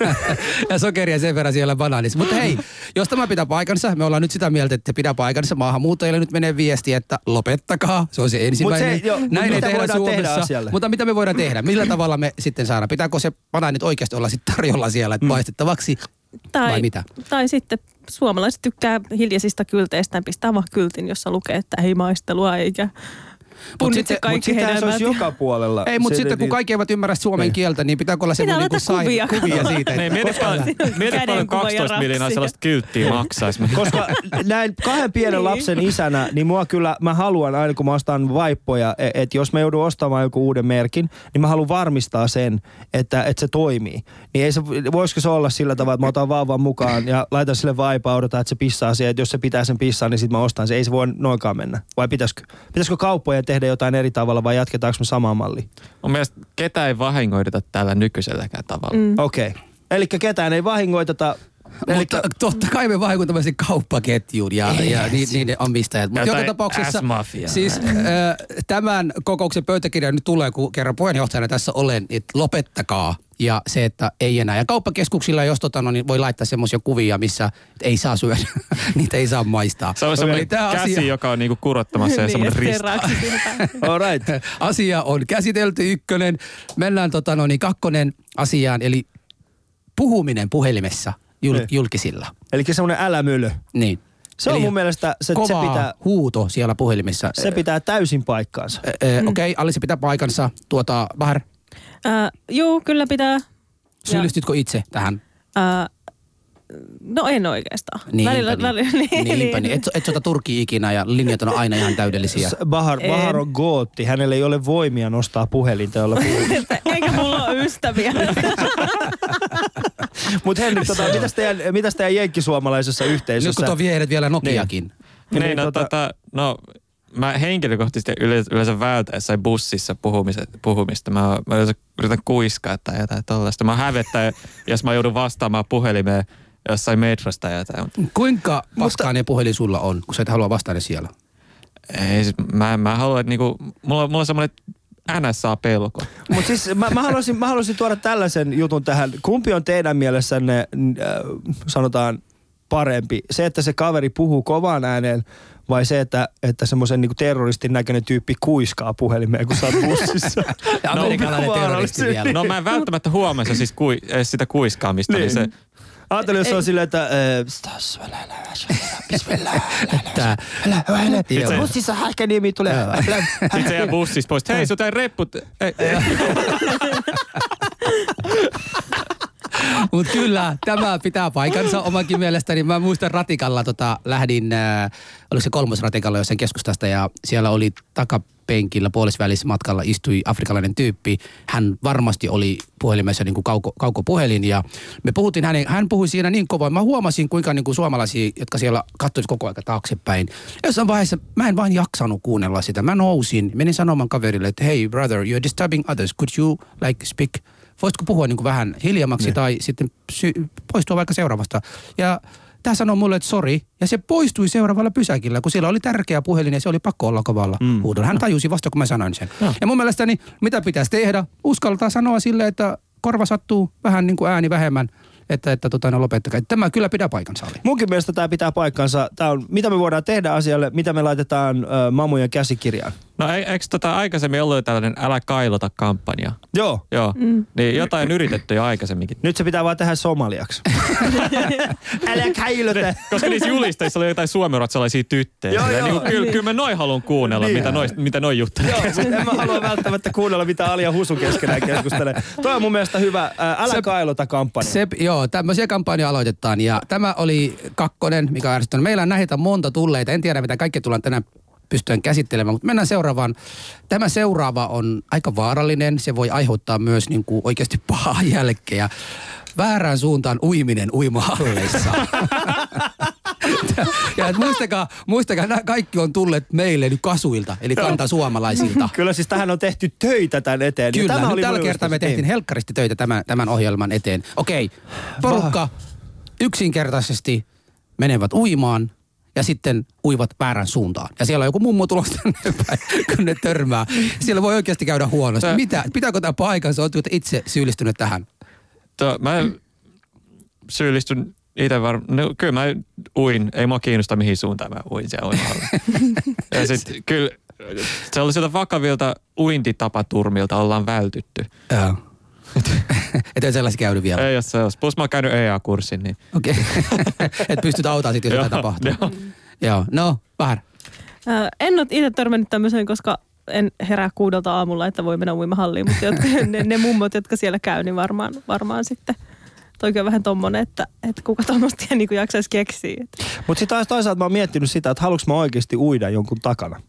ja sokeria sen verran siellä banaanissa. Mutta hei, jos tämä pitää paikansa, me ollaan nyt sitä mieltä, että pitää paikansa. Maahanmuuttajille nyt menee viesti, että lopettakaa. Se on se ensimmäinen. Mut se- mut Näin ei mitä tehdä tehdä Suomessa. asialle? Mutta mitä me voidaan tehdä? Millä tavalla me sitten saadaan? Pitääkö se banaanit oikeasti olla sitten tarjolla siellä, että paistettavaksi? Tai, Vai mitä? tai sitten suomalaiset tykkää hiljaisista kylteistä ja pistää vaan kyltin, jossa lukee, että ei maistelua eikä punnitse sitten- mut kaikki sitähän se olisi joka puolella. Ei, mutta sitten kun niin- kaikki eivät ymmärrä suomen kieltä, niin pitääkö olla semmoinen laittaa niin kuvia. kuvia siitä. Niin, Että, mieti paljon, mieti paljon Kädenkuva ja 12 miljoonaa sellaista kylttiä maksaisi. Koska näin kahden pienen Niin. lapsen isänä, niin mua kyllä, mä haluan aina kun mä ostan vaippoja, e- että jos mä joudun ostamaan joku uuden merkin, niin mä haluan varmistaa sen, että, että se toimii. Niin ei se, voisiko se olla sillä tavalla, että mä otan vauvan mukaan ja laitan sille vaipaa, odotan, että se pissaa siihen, että jos se pitää sen pissaa, niin sitten mä ostan se. Ei se voi noinkaan mennä. Vai pitäisikö, pitäisikö kauppojen tehdä jotain eri tavalla vai jatketaanko me samaa mallia? Mun mielestä ketään ei vahingoideta tällä nykyiselläkään tavalla. Mm. Okei. Okay. Eli ketään ei vahingoiteta. mutta totta kai me vaikutamme sen kauppaketjuun ja, ja ni, niiden omistajat. Mutta joka Jotain tapauksessa siis äh, tämän kokouksen pöytäkirja nyt tulee, kun kerran puheenjohtajana tässä olen, että lopettakaa. Ja se, että ei enää. Ja kauppakeskuksilla, jos tota, no, niin voi laittaa semmoisia kuvia, missä ei saa syödä, niitä ei saa maistaa. Se on semmoinen käsi, asia, joka on niinku kurottamassa ja Niin, semmoinen risti. päälle. All right. asia on käsitelty ykkönen. Mennään tota, no, niin kakkonen asiaan, eli puhuminen puhelimessa jul, Niin. julkisilla. Eli semmoinen älämölö. Niin. Se on Eli mun mielestä, se, se, Kovaa pitää, huuto siellä puhelimessa. se pitää täysin paikkaansa. Ö, Okei, okay, Ali, se pitää paikansa. Tuota, Bahar, Äh, Juu, kyllä pitää. syyllistytkö itse tähän? Äh, no en oikeastaan. Niinpä, välillä, niin. välillä, niin, Niinpä, niin. Et, et sota Turkki ikinä ja linjat on aina ihan täydellisiä. Bahar. Bahar on gootti. Hänellä ei ole voimia nostaa puhelinta, jolla. Eikä mulla ole ystäviä. Mutta Henrik, tota, mitäs, teidän, mitäs teidän jenkkisuomalaisessa Nyt yhteisössä? kun tuo vielä Nokiakin. Niin, Niin, no, tota- tota, no mä henkilökohtaisesti yleensä, yleensä vältän jossain bussissa puhumista. puhumista. Mä, mä yleensä yritän kuiskaa tai jotain tollaista. Mä hävettää, jos mä joudun vastaamaan puhelimeen jossain metrosta ja jotain. Mutta Kuinka paskaa ne puhelin sulla on, kun sä et halua vastata siellä? ei, siis mä, mä haluan, että niinku, mulla, mulla on semmoinen NSA-pelko. Mutta siis mä, mä, haluaisin, mä haluaisin tuoda tällaisen jutun tähän. Kumpi on teidän mielessänne, äh, sanotaan, parempi? Se, että se kaveri puhuu kovaan ääneen vai se, että, että semmoisen niinku terroristin näköinen tyyppi kuiskaa puhelimeen, kun sä oot bussissa? Ja amerikkalainen No, terroristi vaarallista. vielä. No mä en välttämättä huomaa se siis kui, edes sitä kuiskaamista, niin, Niin. se, Ajattelin, jos se on silleen, että... äh, Bismillah. Tää. Bussissa hähkä nimi tulee. sit se jää bussista pois. Hei, repput. Ei, ei. Mutta kyllä, tämä pitää paikansa omakin mielestäni. Mä muistan ratikalla, tota, lähdin, äh, oliko se kolmosratikalla jossain keskustasta ja siellä oli takapenkillä puolisvälissä matkalla istui afrikalainen tyyppi. Hän varmasti oli puhelimessa niin kuin kauko, kaukopuhelin ja me puhuttiin hänen, hän puhui siinä niin kovaa. Mä huomasin kuinka niin kuin suomalaisia, jotka siellä katsoivat koko ajan taaksepäin. Jossain vaiheessa mä en vain jaksanut kuunnella sitä. Mä nousin, menin sanomaan kaverille, että hey brother, you're disturbing others. Could you like speak voisitko puhua niin kuin vähän hiljemmaksi Niin. tai sitten sy- poistua vaikka seuraavasta. Ja tämä sanoi mulle, että sori, ja se poistui seuraavalla pysäkillä, kun siellä oli tärkeä puhelin ja se oli pakko olla kovalla mm. huudolla. Hän tajusi vasta, kun mä sanoin sen. Ja, ja mun mielestäni, mitä pitäisi tehdä, uskaltaa sanoa sille, että korva sattuu vähän niin kuin ääni vähemmän, että, että tota, no lopettakaa. Tämä kyllä pitää paikansa oli. Munkin mielestä tämä pitää paikkansa. Tää on, mitä me voidaan tehdä asialle, mitä me laitetaan ö, mamujen käsikirjaan. No ei, eikö tota aikaisemmin ollut tällainen älä kailota kampanja? Joo, Joo, mm. niin jotain yritetty jo aikaisemminkin. nyt se pitää vaan tehdä somaliaksi. Älä käilötä. Koska niissä julisteissa oli jotain suomenruotsalaisia tyttöjä. Joo, Ja joo. niin kyllä, kyllä mä noin haluan kuunnella, Niin. mitä noi, mitä noi juttelee. Joo, mutta en mä halua välttämättä kuunnella, mitä Ali ja Husu keskenään keskustelee. Toi on mun mielestä hyvä. Ää, älä Se- kailota kampanja. Se, joo, tämmöisiä kampanjoja aloitetaan ja tämä oli kakkonen, mikä on ärsyttänyt. Meillä on näitä monta tulleita, en tiedä mitä kaikki tullaan tänään pystyyn käsittelemään, mutta mennään seuraavaan. Tämä seuraava on aika vaarallinen, se voi aiheuttaa myös niin kuin oikeasti pahaa jälkeä. Väärään suuntaan uiminen uimahalleissa. ja et muistakaa, muistakaa, nämä kaikki on tulleet meille nyt kasuilta, eli kanta suomalaisilta. Kyllä siis tähän on tehty töitä tämän eteen. Ja Kyllä, tämä nyt oli tällä kertaa me tehtiin niin. helkkaristi töitä tämän, tämän ohjelman eteen. Okei, porukka yksinkertaisesti menevät uimaan ja sitten uivat väärän suuntaan. Ja siellä on joku mummo tulossa tänne päin, kun ne törmää. Siellä voi oikeasti käydä huonosti. Tää- Mitä? Pitääkö tämä paikansa? Oletko itse syyllistynyt tähän? To, mä syyllistyn itse varmaan. No, kyllä mä uin. Ei mua kiinnosta mihin suuntaan mä uin siellä uimalla. ja sit kyllä sellaisilta vakavilta uintitapaturmilta ollaan vältytty. Joo. Et ole sellaisia käynyt vielä. Ei ole sellaista. Plus mä oon käynyt EA-kurssin, niin Okei. Et pystyt auttamaan sitten, jos jotain tapahtuu. joo. Joo. No, vähän. Ää, en ole itse törmännyt tämmöiseen, koska en herää kuudelta aamulla, että voi mennä uimahalliin, mutta jotka, ne, ne mummot, jotka siellä käy, niin varmaan, varmaan sitten toikin on vähän tommonen, että, että kuka tuommoista niin jaksaisi keksiä. Että. Mutta sitten taas toisaalta mä oon miettinyt sitä, että haluanko mä oikeasti uida jonkun takana.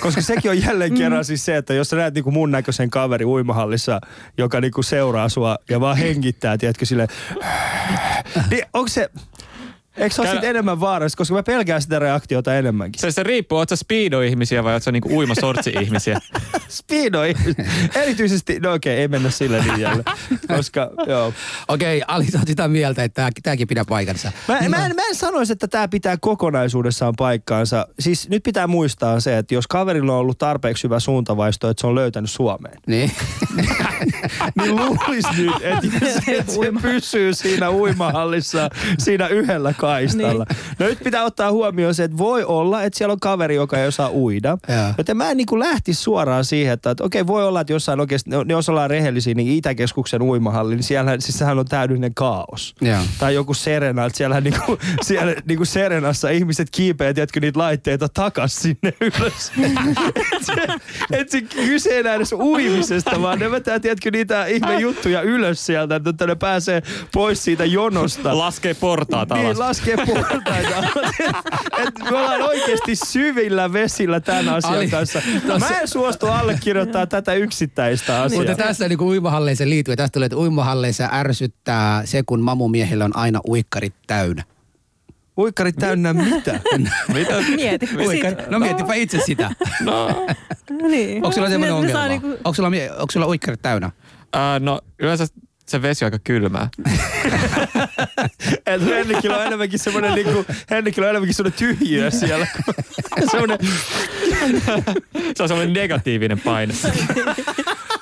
Koska sekin on jälleen kerran siis se, että jos sä näet niinku mun näköisen kaveri uimahallissa, joka niinku seuraa sua ja vaan hengittää, tiedätkö, sille, niin onko se, eikö se ole sit enemmän vaarallista, koska mä pelkään sitä reaktiota enemmänkin. se, se riippuu, ootko sä speedo-ihmisiä vai ootko sä niinku uimasortsi-ihmisiä? Speedo, erityisesti, no okei, ei mennä sille linjalle, koska joo. Okei, Ali, sä oot sitä mieltä, että tämäkin pitää paikansa. Mä, mä, en, mä en sanoisi, että tämä pitää kokonaisuudessaan paikkaansa. Siis nyt pitää muistaa se, että jos kaverilla on ollut tarpeeksi hyvä suuntavaisto, että se on löytänyt Suomeen, Niin. niin luulisi nyt, että se, se pysyy siinä uimahallissa siinä yhdellä kaistalla. Niin. No nyt pitää ottaa huomioon se, että voi olla, että siellä on kaveri, joka ei osaa uida. Joo. Joten mä en niin kuin lähtisi suoraan siihen, että, että okei, voi olla, että jossain oikeasti, ne, jos ollaan rehellisiä, niin Itäkeskuksen uimahalli, niin siellä, siis sehän on täydellinen kaos. Joo. Tai joku Serena, että siellä, niinku, siellä niinku Serenassa ihmiset kiipeät, tiedätkö, niitä laitteita takas sinne ylös. et, se, et se kyse enää edes uimisesta, vaan ne vetää, tiedätkö, niitä ihme juttuja ylös sieltä, että ne pääsee pois siitä jonosta. Laskee portaat alas. Laskee portaita alas. Et, et me ollaan oikeasti syvillä vesillä tämän asian Ali, kanssa. tossa- Mä en suostu allekirjoittaa tätä yksittäistä asiaa. Mutta tässä niin uimahalleissa liittyy, ja tästä tulee, että uimahalleissa ärsyttää se, kun mamumiehillä on aina uikkarit täynnä. Uikkarit täynnä mitä? Mitä? Mieti. Uikkari. No mietipä itse sitä. No, niin. Onko sulla Ne- sellainen ne ongelma? niinku- Onko sulla, onko sulla uikkarit täynnä? äh, no yleensä se vesi on aika kylmää. Et Henrikillä on enemmänkin semmoinen niinku, Henrikillä on enemmänkin semmoinen tyhjiö siellä. semmoinen, Se on semmoinen negatiivinen paine.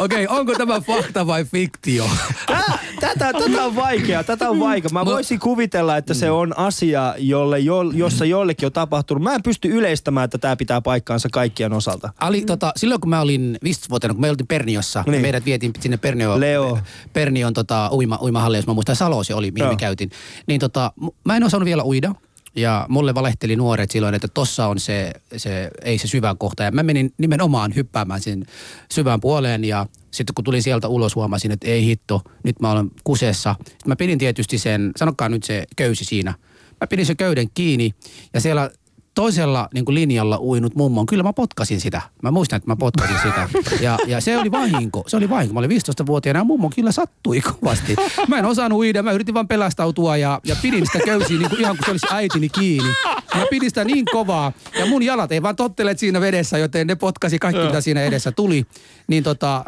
Okei, okay, onko tämä fakta vai fiktio? Tää, tätä, tätä on vaikea, tätä on vaikea. Mä voisin kuvitella, että se on asia, jolle, jo, jossa jollekin on tapahtunut. Mä en pysty yleistämään, että tämä pitää paikkaansa kaikkien osalta. Ali, tota, silloin kun mä olin 15-vuotiaana, kun me oltiin Perniossa, niin. Meidät vietiin sinne Pernio, Leo. Pernion tota, uima, uimahalli, jos mä muistan, Salosi oli, mihin Joo. me käytiin. Niin tota, mä en osannut vielä uida. Ja mulle valehteli nuoret silloin, että tossa on se, se, ei se syvä kohta. Ja mä menin nimenomaan hyppäämään sen syvään puoleen ja sitten kun tulin sieltä ulos huomasin, että ei hitto, nyt mä olen kusessa. Sitten mä pidin tietysti sen, sanokaa nyt se köysi siinä. Mä pidin sen köyden kiinni ja siellä toisella niin kuin linjalla uinut mummon, kyllä mä potkasin sitä. Mä muistan, että mä potkasin sitä. Ja, ja se oli vahinko. Se oli vahinko. Mä olin 15-vuotiaana ja mummo kyllä sattui kovasti. Mä en osannut uida. Mä yritin vaan pelastautua ja, ja pidin sitä köysiä niin kuin ihan kuin se olisi äitini kiinni. Mä pidin sitä niin kovaa. Ja mun jalat ei vaan tottele siinä vedessä, joten ne potkasi kaikki, mitä siinä edessä tuli. Niin tota,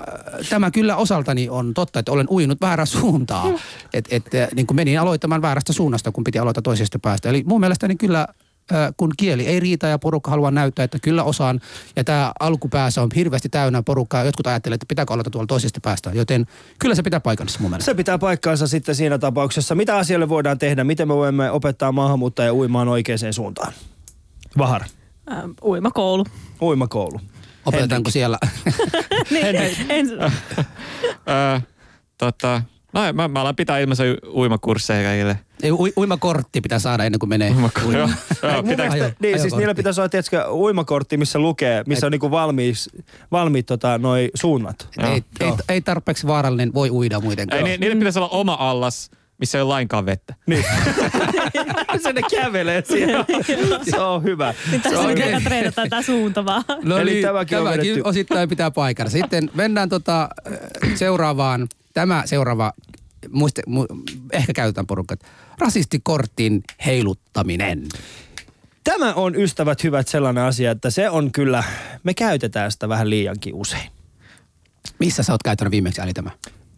tämä kyllä osaltani on totta, että olen uinut väärään suuntaan. Että et, niin kuin menin aloittamaan väärästä suunnasta, kun piti aloittaa toisesta päästä. Eli mun mielestäni kyllä kun kieli ei riitä ja porukka haluaa näyttää, että kyllä osaan. Ja tämä alkupäässä on hirveästi täynnä porukkaa. Jotkut ajattelevat, että pitääkö aloittaa tuolla toisesta päästä. Joten kyllä se pitää paikansa mun mielestä. Se pitää paikkaansa sitten siinä tapauksessa. Mitä asialle voidaan tehdä? Miten me voimme opettaa maahanmuuttajia uimaan oikeaan suuntaan? Vahar, Ähm, uimakoulu. uimakoulu. Opetetaanko siellä? Niin, en, Öö, tota, no, mä, mä alan pitää ilmaisen uimakursseja kaikille. Ei, u- uimakortti pitää saada ennen kuin menee. Uimakursseja. Joo, joo, pitääkö, ajo- niin, siis niillä pitäisi olla tietysti uimakortti, missä lukee, missä on niinku valmiis, valmiit tota, noi suunnat. ei, ei, Joo. ei, tarpeeksi vaarallinen voi uida muiden ei, kanssa. ni, niille pitäisi olla oma allas, missä ei ole lainkaan vettä. Niin. se ne kävelee siellä. Se on hyvä. niin tässä on eka treenataan tätä suunta vaan. No Eli niin, tämäkin on tämäkin vedetty. osittain pitää paikata. Sitten mennään tota, seuraavaan. Tämä seuraava, muiste, mu, ehkä käytetään porukat. Rasistikortin heiluttaminen. Tämä on ystävät hyvät sellainen asia, että se on kyllä, me käytetään sitä vähän liiankin usein. Missä sä oot käyttänyt viimeksi äli tämä?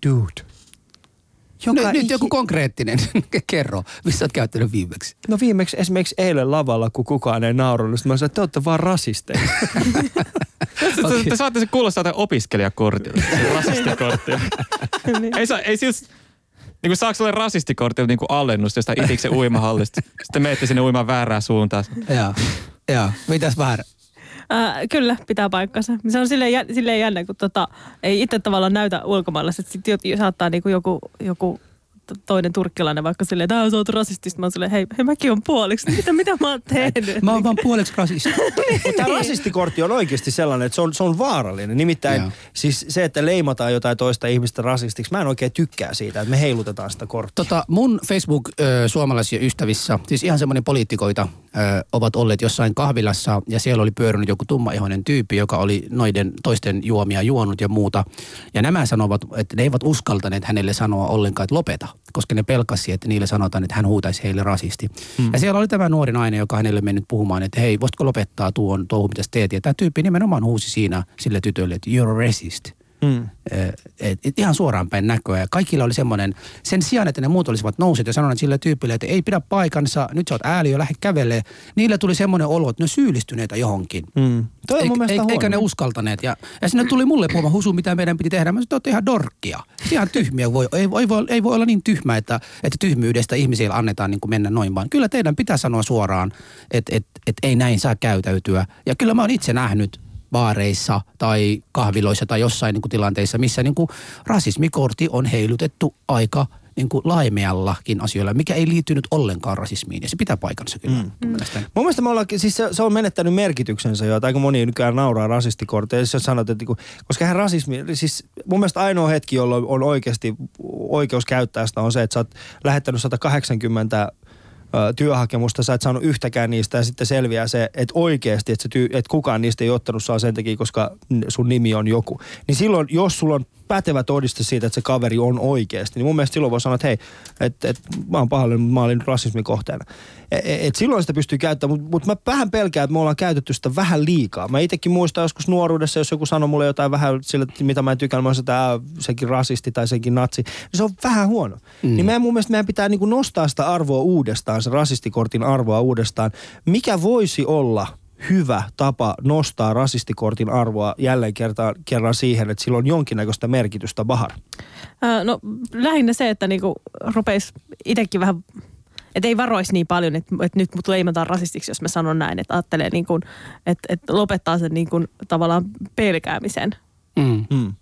Dude. Joka nyt, nyt joku konkreettinen, kerro, missä oot käyttänyt viimeksi? No viimeksi esimerkiksi eilen lavalla, kun kukaan ei naurannut, sitten mä sanoin, että te olette vaan rasisteja. Okay. Te, te saatte se kuulostaa jotain opiskelijakortilta, se rasistikorttia. Niin. ei, saa, ei siis, niin kuin saako olla rasistikortilla niin kuin alennus jostain itiksen uimahallista. Sitten menette sinne uimaan väärään suuntaan. Joo, joo. Mitäs vähän? Äh, kyllä, pitää paikkansa. Se on silleen, jä- silleen jännä, kun tota, ei itse tavallaan näytä ulkomailla. Sitten saattaa niinku joku, joku toinen turkkilainen vaikka silleen, että "Ää, sä oot rasistista. Mä oon silleen, hei, hei mäkin on puoliksi. Mitä, mitä mä oon tehnyt? Mä oon vaan puoleksi rasisti. Mutta tämä rasistikortti on oikeasti sellainen, että se on, se on vaarallinen. Nimittäin Joo. siis se, että leimataan jotain toista ihmistä rasistiksi, mä en oikein tykkää siitä, että me heilutetaan sitä korttia. Tota, mun Facebook ö, suomalaisia ystävissä, siis ihan semmoinen poliitikoita, ö, ovat olleet jossain kahvilassa ja siellä oli pyörinyt joku tummaihoinen tyyppi, joka oli noiden toisten juomia juonut ja muuta. Ja nämä sanovat, että ne eivät uskaltaneet hänelle sanoa ollenkaan, että lopeta, koska ne pelkasi, että niille sanotaan, että hän huutaisi heille rasisti. Hmm. Ja siellä oli tämä nuori nainen, joka hänelle mennyt puhumaan, että hei, voisitko lopettaa tuon touhu, mitä teet. Ja tämä tyyppi nimenomaan huusi siinä sille tytölle, että you're a racist. Mm. Et, et ihan suoraan päin näköä. Ja kaikilla oli semmoinen, sen sijaan, että ne muut olisivat nousseet ja sanoneet sille tyypille, että ei pidä paikansa, nyt sä oot ääliö, lähde kävelee. Niillä tuli semmoinen olo, että ne syyllistyneitä johonkin. Mm. Toi on mun mielestä Eik- eikä ne uskaltaneet. Ja, ja sinne tuli mulle puhumaan husu, mitä meidän piti tehdä. Mä sanoin, että ihan dorkkia. Ihan tyhmiä. Voi, ei, ei, voi, ei voi olla niin tyhmä, että, että tyhmyydestä ihmisille annetaan niin kuin mennä noin vaan. Kyllä teidän pitää sanoa suoraan, että, että, että ei näin saa käytäytyä. Ja kyllä mä oon itse nähnyt baareissa tai kahviloissa tai jossain niin kuin tilanteissa, missä niin kuin rasismikortti on heilutettu aika niin kuin laimeallakin asioilla, mikä ei liittynyt ollenkaan rasismiin. Ja se pitää paikansa kyllä. Mm. Mun mielestäni. Mun mielestä me ollaan, siis se, se on menettänyt merkityksensä jo, että aika moni nykyään nauraa rasistikortteja. Jos sanot, että niinku- koska hän rasismi, siis mun mielestä ainoa hetki, jolloin on oikeasti oikeus käyttää sitä on se, että sä oot lähettänyt 180 ö, ö, työhakemusta, sä et saanut yhtäkään niistä ja sitten selviää se, että oikeasti, että, tyy, että kukaan niistä ei ottanut saa sen takia, koska sun nimi on joku. Niin silloin, jos sulla on pätevä todiste siitä, että se kaveri on oikeasti, niin mun mielestä silloin voi sanoa, että hei, että et, mä oon pahoillani, mutta mä olin rasismin kohteena. Et, et silloin sitä pystyy käyttämään, mutta mut mä vähän pelkään, että me ollaan käytetty sitä vähän liikaa. Mä itsekin muistan joskus nuoruudessa, jos joku sanoi mulle jotain vähän sillä, mitä mä en tykännyt, mä sanoin, että sekin rasisti tai sekin natsi, niin se on vähän huono. Mm. Niin meidän, mun mielestä meidän pitää niinku nostaa sitä arvoa uudestaan, se rasistikortin arvoa uudestaan. Mikä voisi olla hyvä tapa nostaa rasistikortin arvoa jälleen kertaan, kerran siihen, että sillä on jonkinnäköistä merkitystä Bahar? Ää, no lähinnä se, että niinku rupeisi itsekin vähän että ei varoisi niin paljon, että, että nyt mut leimataan rasistiksi, jos mä sanon näin. Että ajattelee, niin kuin, että, että lopettaa sen niin kuin, tavallaan pelkäämisen. Mm. Mm.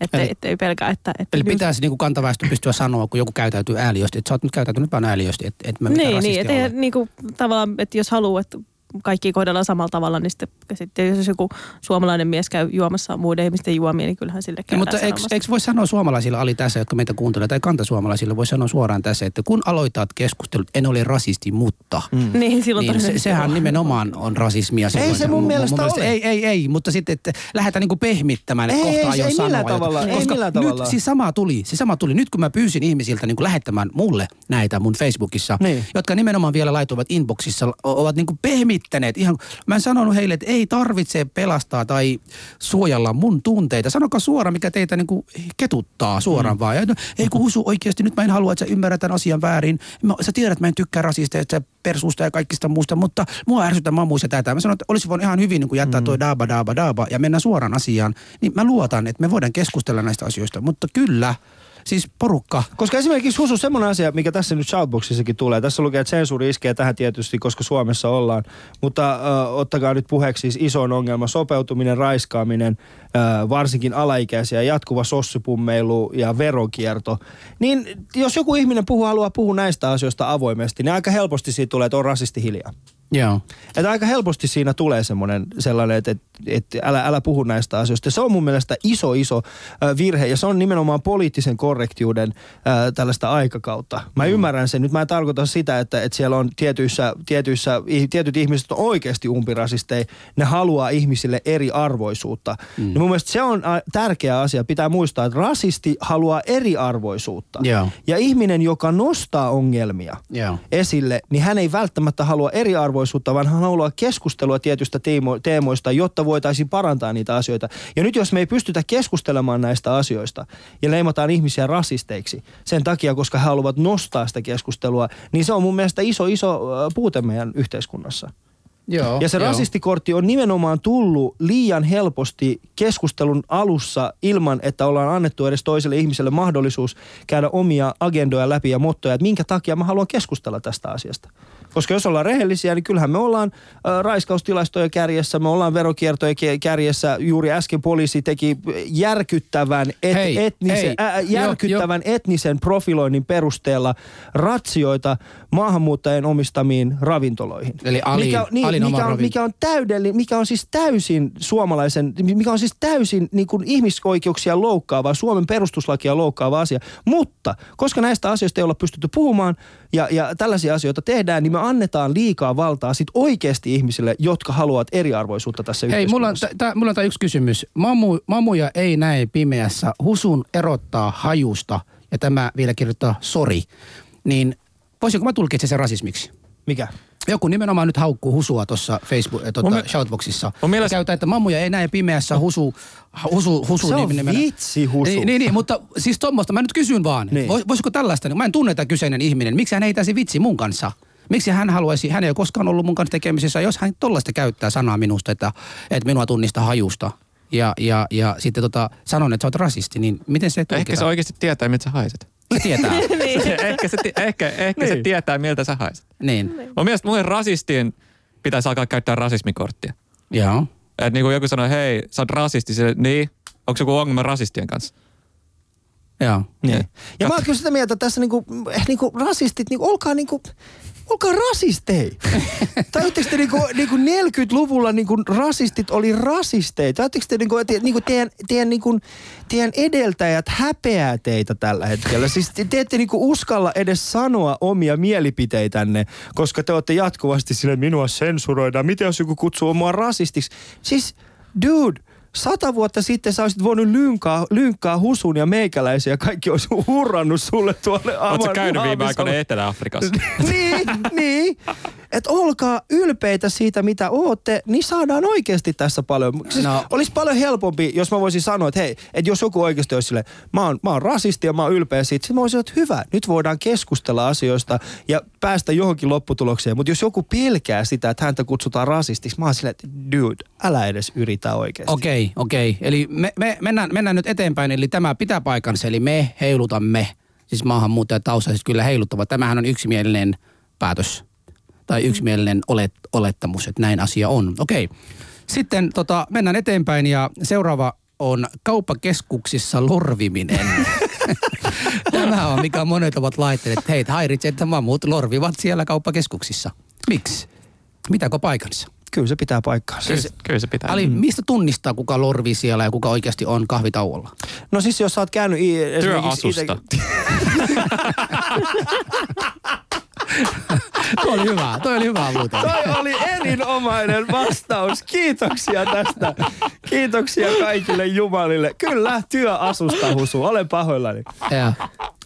Että Eli- ei, et ei pelkää, että... että Eli just- pitäisi niin kuin kantaväestö pystyä sanoa, kun joku käytäytyy ääliösti, että sä oot nyt käytäytynyt vaan ääliösti, että, että mä mitään Niin, rasistia niin että, niin kuin, tavallaan, että jos haluaa, että kaikki kohdellaan samalla tavalla, niin sitten, sitten jos joku suomalainen mies käy juomassa muiden ihmisten juomia, niin kyllähän sille Niin, käydään mutta eikö, voi sanoa suomalaisille Ali tässä, jotka meitä kuuntelee, tai kantasuomalaisille voi sanoa suoraan tässä, että kun aloitat keskustelut, en ole rasisti, mutta... Mm. Niin, silloin Niin, se, sehän on. nimenomaan on rasismia. silloin. se mun mielestä ole. Ei, ei, ei, mutta sitten, että lähdetään niinku pehmittämään, että Ei, kohta ei, aion ei sanoa. millään jotain. tavalla, ei Koska millään nyt tavalla. siis sama tuli, se sama tuli. Nyt kun mä pyysin ihmisiltä niinku lähettämään mulle näitä mun Facebookissa, Niin. jotka nimenomaan vielä laitoivat inboxissa, ovat niinku pehmittäneet. Ihan, mä en sanonut heille, että ei tarvitse pelastaa tai suojella mun tunteita. Sanokaa suoraan, mikä teitä niinku ketuttaa suoraan mm. vaan. Ja, no, ei kun Husu, oikeasti nyt mä en halua, että sä ymmärrät tämän asian väärin. Mä, sä tiedät, että mä en tykkää rasisteista, persuusta ja kaikista muusta, mutta mua ärsyttää mamuista tätä. Mä sanoin, että olisi voinut ihan hyvin niin jättää mm. toi daaba, daaba, daaba ja mennä suoraan asiaan. Niin mä luotan, että me voidaan keskustella näistä asioista. Mutta kyllä, siis porukka, Koska esimerkiksi Husu, semmoinen asia, mikä tässä nyt Shoutboxissakin tulee. Tässä lukee, että sensuuri iskee tähän tietysti, koska Suomessa ollaan. Mutta äh, ottakaa nyt puheeksi siis isoin ongelma, sopeutuminen, raiskaaminen, äh, varsinkin alaikäisiä, jatkuva sossupummeilu ja veronkierto. Niin jos joku ihminen puhuu, haluaa puhua näistä asioista avoimesti, niin aika helposti siitä tulee, että on rasisti hiljaa. Joo. Että aika helposti siinä tulee semmoinen sellainen, että, että, että älä, älä puhu näistä asioista. Se on mun mielestä iso, iso virhe ja se on nimenomaan poliittisen korrektiuden äh, tällaista aikakautta. Mä mm. ymmärrän sen. Nyt mä en tarkoita sitä, että, että siellä on tietyissä, tietyissä, tietyt ihmiset on oikeasti umpirasisteja. Ne haluaa ihmisille eriarvoisuutta. Mm. Niin mun mielestä se on tärkeä asia. Pitää muistaa, että rasisti haluaa eriarvoisuutta. Joo. Ja ihminen, joka nostaa ongelmia, Joo. esille, niin hän ei välttämättä halua eriarvoisuutta, vaan hän haluaa keskustelua tietystä teemo- teemoista, jotta voitaisiin parantaa niitä asioita. Ja nyt jos me ei pystytä keskustelemaan näistä asioista ja leimataan ihmisiä rasisteiksi sen takia, koska he haluavat nostaa sitä keskustelua, niin se on mun mielestä iso, iso puute meidän yhteiskunnassa. Joo. Ja se joo. rasistikortti on nimenomaan tullut liian helposti keskustelun alussa ilman, että ollaan annettu edes toiselle ihmiselle mahdollisuus käydä omia agendoja läpi ja mottoja, että minkä takia mä haluan keskustella tästä asiasta. Koska jos ollaan rehellisiä, niin kyllähän me ollaan äh, raiskaustilastoja kärjessä, me ollaan verokiertoja kärjessä. Juuri äsken poliisi teki järkyttävän, et, Hei, etnisen, hei. ää, Jo, järkyttävän etnisen profiloinnin perusteella ratsioita maahanmuuttajien omistamiin ravintoloihin. Eli Alin- mikä, niin, Alin mikä, on, mikä on täydellinen, mikä on siis täysin suomalaisen, mikä on siis täysin niin kuin ihmisoikeuksia loukkaava, Suomen perustuslakia loukkaava asia. Mutta koska näistä asioista ei olla pystytty puhumaan ja, ja tällaisia asioita tehdään, niin me annetaan liikaa valtaa sit oikeasti ihmisille, jotka haluavat eriarvoisuutta tässä Hei, mulla on, t- t- mulla on tää yksi kysymys. Mamu, mamuja ei näe pimeässä. Husun erottaa hajusta ja tämä vielä kirjoittaa sori. Niin voisinko mä tulkitse sen rasismiksi? Mikä? Joku nimenomaan nyt haukkuu husua tuossa Facebook, äh, tuota, Shoutboxissa. mun mielestä- Käytä, että mammuja ei näe pimeässä husu, husu, husu Se on nimellä. vitsi, Husu. Niin, niin, niin, mutta siis tuommoista, mä nyt kysyn vaan. Niin. Voisiko tällaista, mä en tunne tätä kyseinen ihminen, miksi hän heitäisi vitsi mun kanssa? Miksi hän haluaisi, hän ei ole koskaan ollut mun kanssa tekemisissä, jos hän tollaista käyttää sanaa minusta, että, että minua tunnistaa hajusta. Ja, ja, ja sitten tota, sanon, että sä oot rasisti, niin miten se Ehkä se tulkitaan? oikeasti tietää, miltä sä haiset. Se tietää. ehkä se, ehkä, ehkä se Niin. tietää, miltä sä haiset. niin, Mun mielestä mulle rasistien pitäisi alkaa käyttää rasismikorttia. joo. Että niin kuin joku sanoo, hei, sä oot rasisti, sille, niin, onko joku ongelma rasistien kanssa? Joo. Niin. Ja mä oon kyllä sitä mieltä, että tässä niinku, eh, niinku rasistit, niinku, olkaa niinku, olkaa rasisteja. Tajutteko te niinku, niinku 40-luvulla niinku rasistit oli rasisteja? Tajutteko te niinku, te, niinku teidän, teidän, niinku, teidän edeltäjät häpeää teitä tällä hetkellä? Siis te, te ette niinku uskalla edes sanoa omia mielipiteitänne, koska te olette jatkuvasti sille minua sensuroidaan. Miten jos joku kutsuu mua rasistiksi? Siis, dude, Sata vuotta sitten sä olisit voinut lynkkaa, lynkkaa husun ja meikäläisiä ja kaikki olisi hurrannut sulle tuolle Oletko Amar- käynyt viime aikoina Etelä-Afrikassa? niin, niin. Että olkaa ylpeitä siitä, mitä ootte, niin saadaan oikeasti tässä paljon. Siis no. Olisi paljon helpompi, jos mä voisin sanoa, että hei, että jos joku oikeasti olisi sille, mä oon, mä oon rasisti ja mä oon ylpeä siitä, sitten mä voisin, että hyvä, nyt voidaan keskustella asioista ja päästä johonkin lopputulokseen. Mutta jos joku pelkää sitä, että häntä kutsutaan rasistiksi, mä oon silleen, että dude, älä edes yritä oikeasti. Okei, okei. Eli me, me mennään, mennään nyt eteenpäin, eli tämä pitää paikkansa, eli me heilutamme, siis maahanmuuttajat taustaiset kyllä heiluttavat. Tämähän on yksimielinen päätös tai yksimielinen olet, olettamus, että näin asia on. Okei. Sitten tota, mennään eteenpäin ja seuraava on kauppakeskuksissa lorviminen. Tämä on, mikä monet ovat laittaneet, että hei, häiritse, että muut lorvivat siellä kauppakeskuksissa. Miksi? Mitäkö paikansa? Kyllä se pitää paikkaansa. Kyllä, kyllä se pitää. Ali, mistä tunnistaa, kuka lorvii siellä ja kuka oikeasti on kahvitauolla? No siis jos sä oot käynyt i- Työasusta. ite- Toi oli hyvä, toi oli hyvä muuten. Toi oli erinomainen vastaus. Kiitoksia tästä. Kiitoksia kaikille jumalille. Kyllä, työasusta husu. Olen pahoillani. Ja.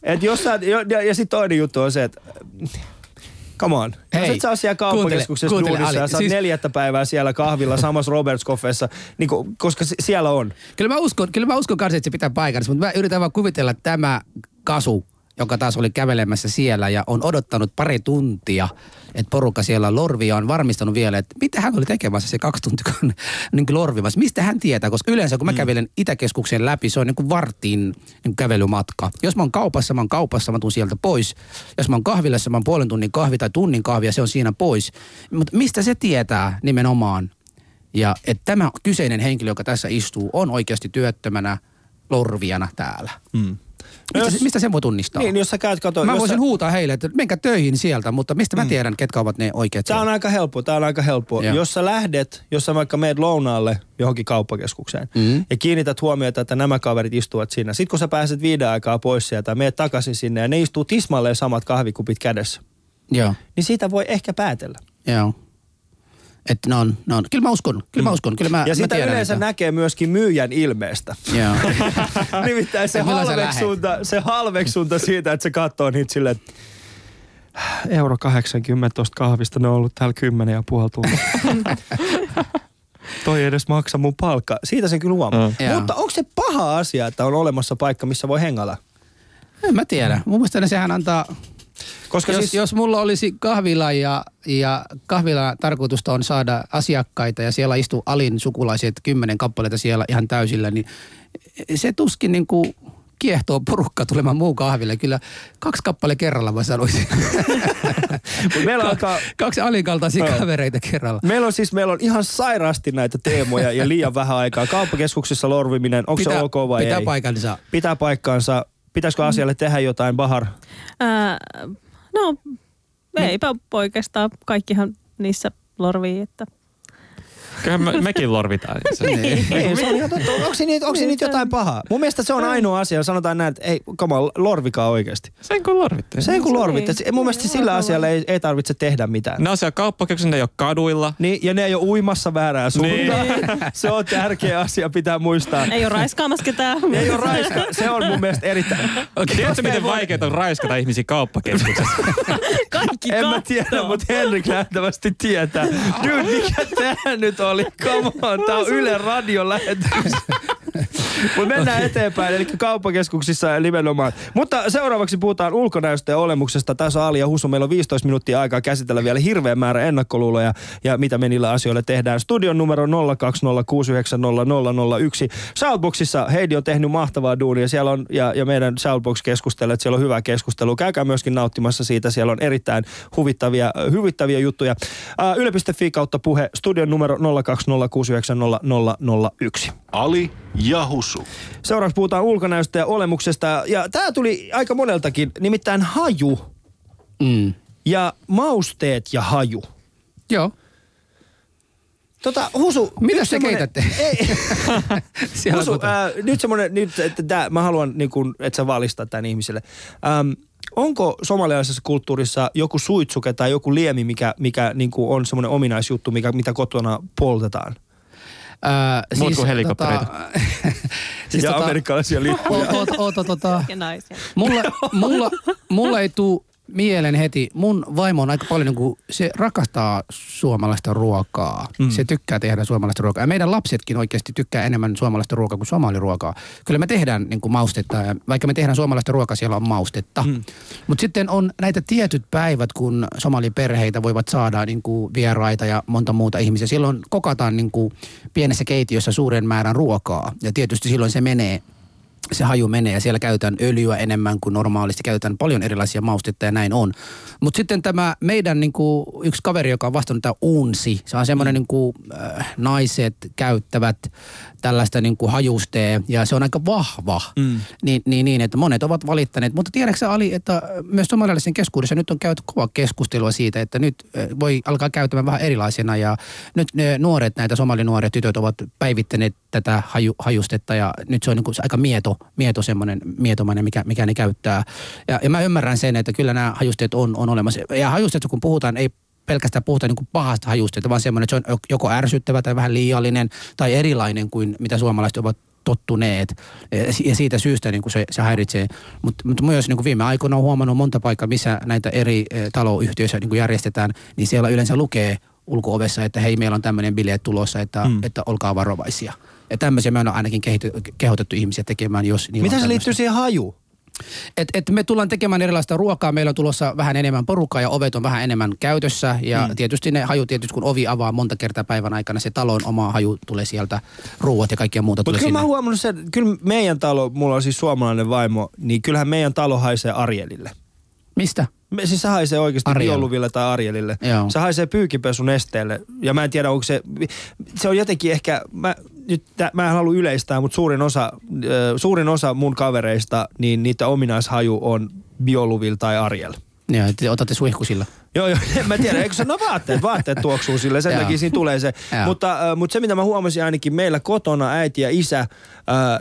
Et jos sä, ja, ja sitten toinen juttu on se, että come on. Jos Hei, et sä ole siellä kauppakeskuksessa kuuntele, kuuntele, duunissa ja sä oot siis- neljättä päivää siellä kahvilla samassa Roberts Coffeessa, niin kun, koska si- siellä on. Kyllä mä uskon, kyllä mä uskon kanssa, että se pitää paikansa, mutta mä yritän vaan kuvitella tämä kasu, joka taas oli kävelemässä siellä ja on odottanut pari tuntia, että porukka siellä on lorvi ja on varmistanut vielä, että mitä hän oli tekemässä se kaksi tuntia niin lorvimassa. Mistä hän tietää, koska yleensä kun mä kävelen Itäkeskuksen läpi, se on niin kuin vartin niin kuin kävelymatka. Jos mä oon kaupassa, mä oon kaupassa, mä tuun sieltä pois. Jos mä oon kahvilassa, mä oon puolen tunnin kahvi tai tunnin kahvi ja se on siinä pois. Mutta mistä se tietää nimenomaan? Ja että tämä kyseinen henkilö, joka tässä istuu, on oikeasti työttömänä lorviana täällä. Mm. Mistä, jos- mistä sen voi tunnistaa? Niin, jos sä käyt kato... Mä jos voisin sä, huutaa heille, että menkää töihin sieltä, mutta mistä mä tiedän, ketkä ovat ne oikeat? Tämä on aika helppo, tämä on aika helppo. Joo. Jos sä lähdet, jos sä vaikka meet lounaalle johonkin kauppakeskukseen Mhm. ja kiinnität huomiota, että nämä kaverit istuvat siinä. Sitten kun sä pääset viiden aikaa pois sieltä, meet takaisin sinne ja ne istuu tismalleen samat kahvikupit kädessä, Joo, niin siitä voi ehkä päätellä. joo. Että ne on, ne on. Kyllä mä uskon, kyllä mä uskon, kyllä mä, ja mä sitä tiedän, yleensä että- näkee myöskin myyjän ilmeestä. Joo. Nimittäin se halveksunta, se halveksunta siitä, että se katsoo niitä silleen, että euro 80 tosta kahvista, ne on ollut täällä 10 ja puoli tuntia. Toi ei edes maksa mun palkka. Siitä sen kyllä huomaa. Mm. Mutta onko se paha asia, että on olemassa paikka, missä voi hengalla? En mä tiedä. Mun mielestä sehän antaa, Koska jos, siis, jos mulla olisi kahvila ja, ja kahvila tarkoitusta on saada asiakkaita ja siellä istuu alin sukulaiset kymmenen kappaleita siellä ihan täysillä, niin se tuskin niin kuin kiehtoo porukka tulemaan muu kahville. Kyllä kaksi kappale kerralla mä sanoisin. Meillä alkaa, kaksi alinkaltaisia Joo. kavereita kerralla. meillä on siis meillä on ihan sairaasti näitä teemoja ja liian vähän aikaa. Kauppakeskuksissa lorviminen, onko se ok vai pitää ei? paikansa. Pitää paikkaansa. Pitäisikö asialle tehdä jotain, Bahar? Ää, no, eipä oikeastaan kaikkihan niissä lorvii, että Kyllähän me, mekin lorvitaan. Se, Niin. Ei, se on ihan totta. Onko siinä, niitä- onko siinä niitä jotain pahaa? Mun mielestä se on ainoa asia. Sanotaan näin, että ei, come on, lorvikaa oikeasti. Sen kun lorvitte. Se kun Se niin. et Mun mielestä sillä asialla ei, ei tarvitse tehdä mitään. Ne on siellä kauppakeskuksen, ne ei ole kaduilla. Niin, ja ne ei ole uimassa väärään suuntaan. Se on tärkeä asia, pitää muistaa. ei ole raiskaamassa ketään. Ei ole raiska. Se on mun mielestä erittäin... Okay. Tiedätkö, miten vaikeaa on raiskata ihmisiä kauppakeskuksessa? Kaikki En mä tiedä, mutta Henrik nähtävästi tietää. Dude, mikä tää nyt oli? Come on, tää on Yle Radio lähetys. Mutta mennään eteenpäin, eli kauppakeskuksissa nimenomaan. Mutta seuraavaksi puhutaan ulkonäöstä ja olemuksesta. Tässä on Ali ja Husu. Meillä on 15 minuuttia aikaa käsitellä vielä hirveä määrä ennakkoluuloja ja mitä me niillä asioilla tehdään. Studion numero 020690001. Shoutboxissa Heidi on tehnyt mahtavaa duunia siellä on, ja, ja meidän Shoutbox-keskustelijat, siellä on hyvää keskustelua. Käykää myöskin nauttimassa siitä. Siellä on erittäin huvittavia, huvittavia juttuja. Uh, Yle.fi kautta puhe. Studion numero 020690001. Ali ja Husu. Seuraavaksi puhutaan ulkonäöstä ja olemuksesta. Ja tämä tuli aika moneltakin, nimittäin haju. Mm. ja mausteet ja haju. Joo. Tota, Husu. Mitä te semmonen- keitätte? Ei, Husu, ää, nyt semmoinen, nyt, että tää, mä haluan, niin kun, että sä valistat tämän ihmiselle. Ähm, onko somalialaisessa kulttuurissa joku suitsuke tai joku liemi, mikä, mikä niin on semmoinen ominaisjuttu, mikä, mitä kotona poltetaan? Ää, Muut kuin helikoptereita. siis ja tota, amerikkalaisia lippuja. oota, oota, tota, Ja naisia. mulla, mulla, mulla ei tuu mieleen heti. Mun vaimo on aika paljon, niin kuin, se rakastaa suomalaista ruokaa. Mm. Se tykkää tehdä suomalaista ruokaa. Ja meidän lapsetkin oikeasti tykkää enemmän suomalaista ruokaa kuin somaliruokaa. Kyllä me tehdään niin kuin maustetta. Ja vaikka me tehdään suomalaista ruokaa, siellä on maustetta. Mm. Mutta sitten on näitä tietyt päivät, kun somaliperheitä voivat saada niin kuin vieraita ja monta muuta ihmisiä. Silloin kokataan niin kuin pienessä keitiössä suuren määrän ruokaa. Ja tietysti silloin se menee se haju menee ja siellä käytetään öljyä enemmän kuin normaalisti. Käytetään paljon erilaisia maustetta ja näin on. Mutta sitten tämä meidän niinku, yksi kaveri, joka on vastannut tämä unsi. Se on semmoinen niinku, äh, naiset käyttävät tällaista niinku hajustea ja se on aika vahva. Mm. Niin, niin, niin, että monet ovat valittaneet. Mutta tiedätkö Ali, että myös somalialaisen keskuudessa nyt on käyty kova keskustelua siitä, että nyt äh, voi alkaa käyttämään vähän erilaisena ja nyt ne nuoret, näitä somalinuoret tytöt ovat päivittäneet tätä haju, hajustetta ja nyt se on niin kuin aika mieto, mieto semmoinen mietomainen, mikä, mikä ne käyttää. Ja, ja mä ymmärrän sen, että kyllä nämä hajusteet on, on olemassa. Ja hajusteet, kun puhutaan, ei pelkästään puhuta niin kuin pahasta hajusteesta, vaan semmoinen, että se on joko ärsyttävä tai vähän liiallinen tai erilainen kuin mitä suomalaiset ovat tottuneet. Ja siitä syystä niin kuin se, se häiritsee. Mutta mut myös niin kuin viime aikoina on huomannut monta paikkaa, missä näitä eri eh, taloyhtiöissä niin kuin järjestetään, niin siellä yleensä lukee ulko-ovessa, että hei, meillä on tämmöinen bileet tulossa, että, mm. että olkaa varovaisia. Ja tämmöisiä me on ainakin kehity, kehotettu ihmisiä tekemään, jos niillä Mitä se liittyy siihen hajuun? Et, et me tullaan tekemään erilaista ruokaa, meillä on tulossa vähän enemmän porukkaa ja ovet on vähän enemmän käytössä. Ja mm. tietysti ne haju, tietysti kun ovi avaa monta kertaa päivän aikana, se talon oma haju tulee sieltä, ruuat ja kaikkia muuta Mutta tulee kyllä mä sinne. oon huomannut sen, kyllä meidän talo, mulla on siis suomalainen vaimo, niin kyllähän meidän talo haisee Arielille. Mistä? Me, siis se haisee oikeasti Ariel. bioluville tai Arielille. Joo. Se haisee pyykipesun esteelle. Ja mä en tiedä, onko se... Se on jotenkin ehkä... Mä, nyt tä, mä en halua yleistää, mutta suurin osa, suurin osa mun kavereista, niin niitä ominaishaju on bioluvil tai Ariel. Joo, te otatte suihkusilla. Joo, joo, en mä tiedä, eikö se, no vaatteet, vaatteet tuoksuu sille, sen takia siinä tulee se. Mutta, äh, mutta se, mitä mä huomasin ainakin meillä kotona, äiti ja isä, äh,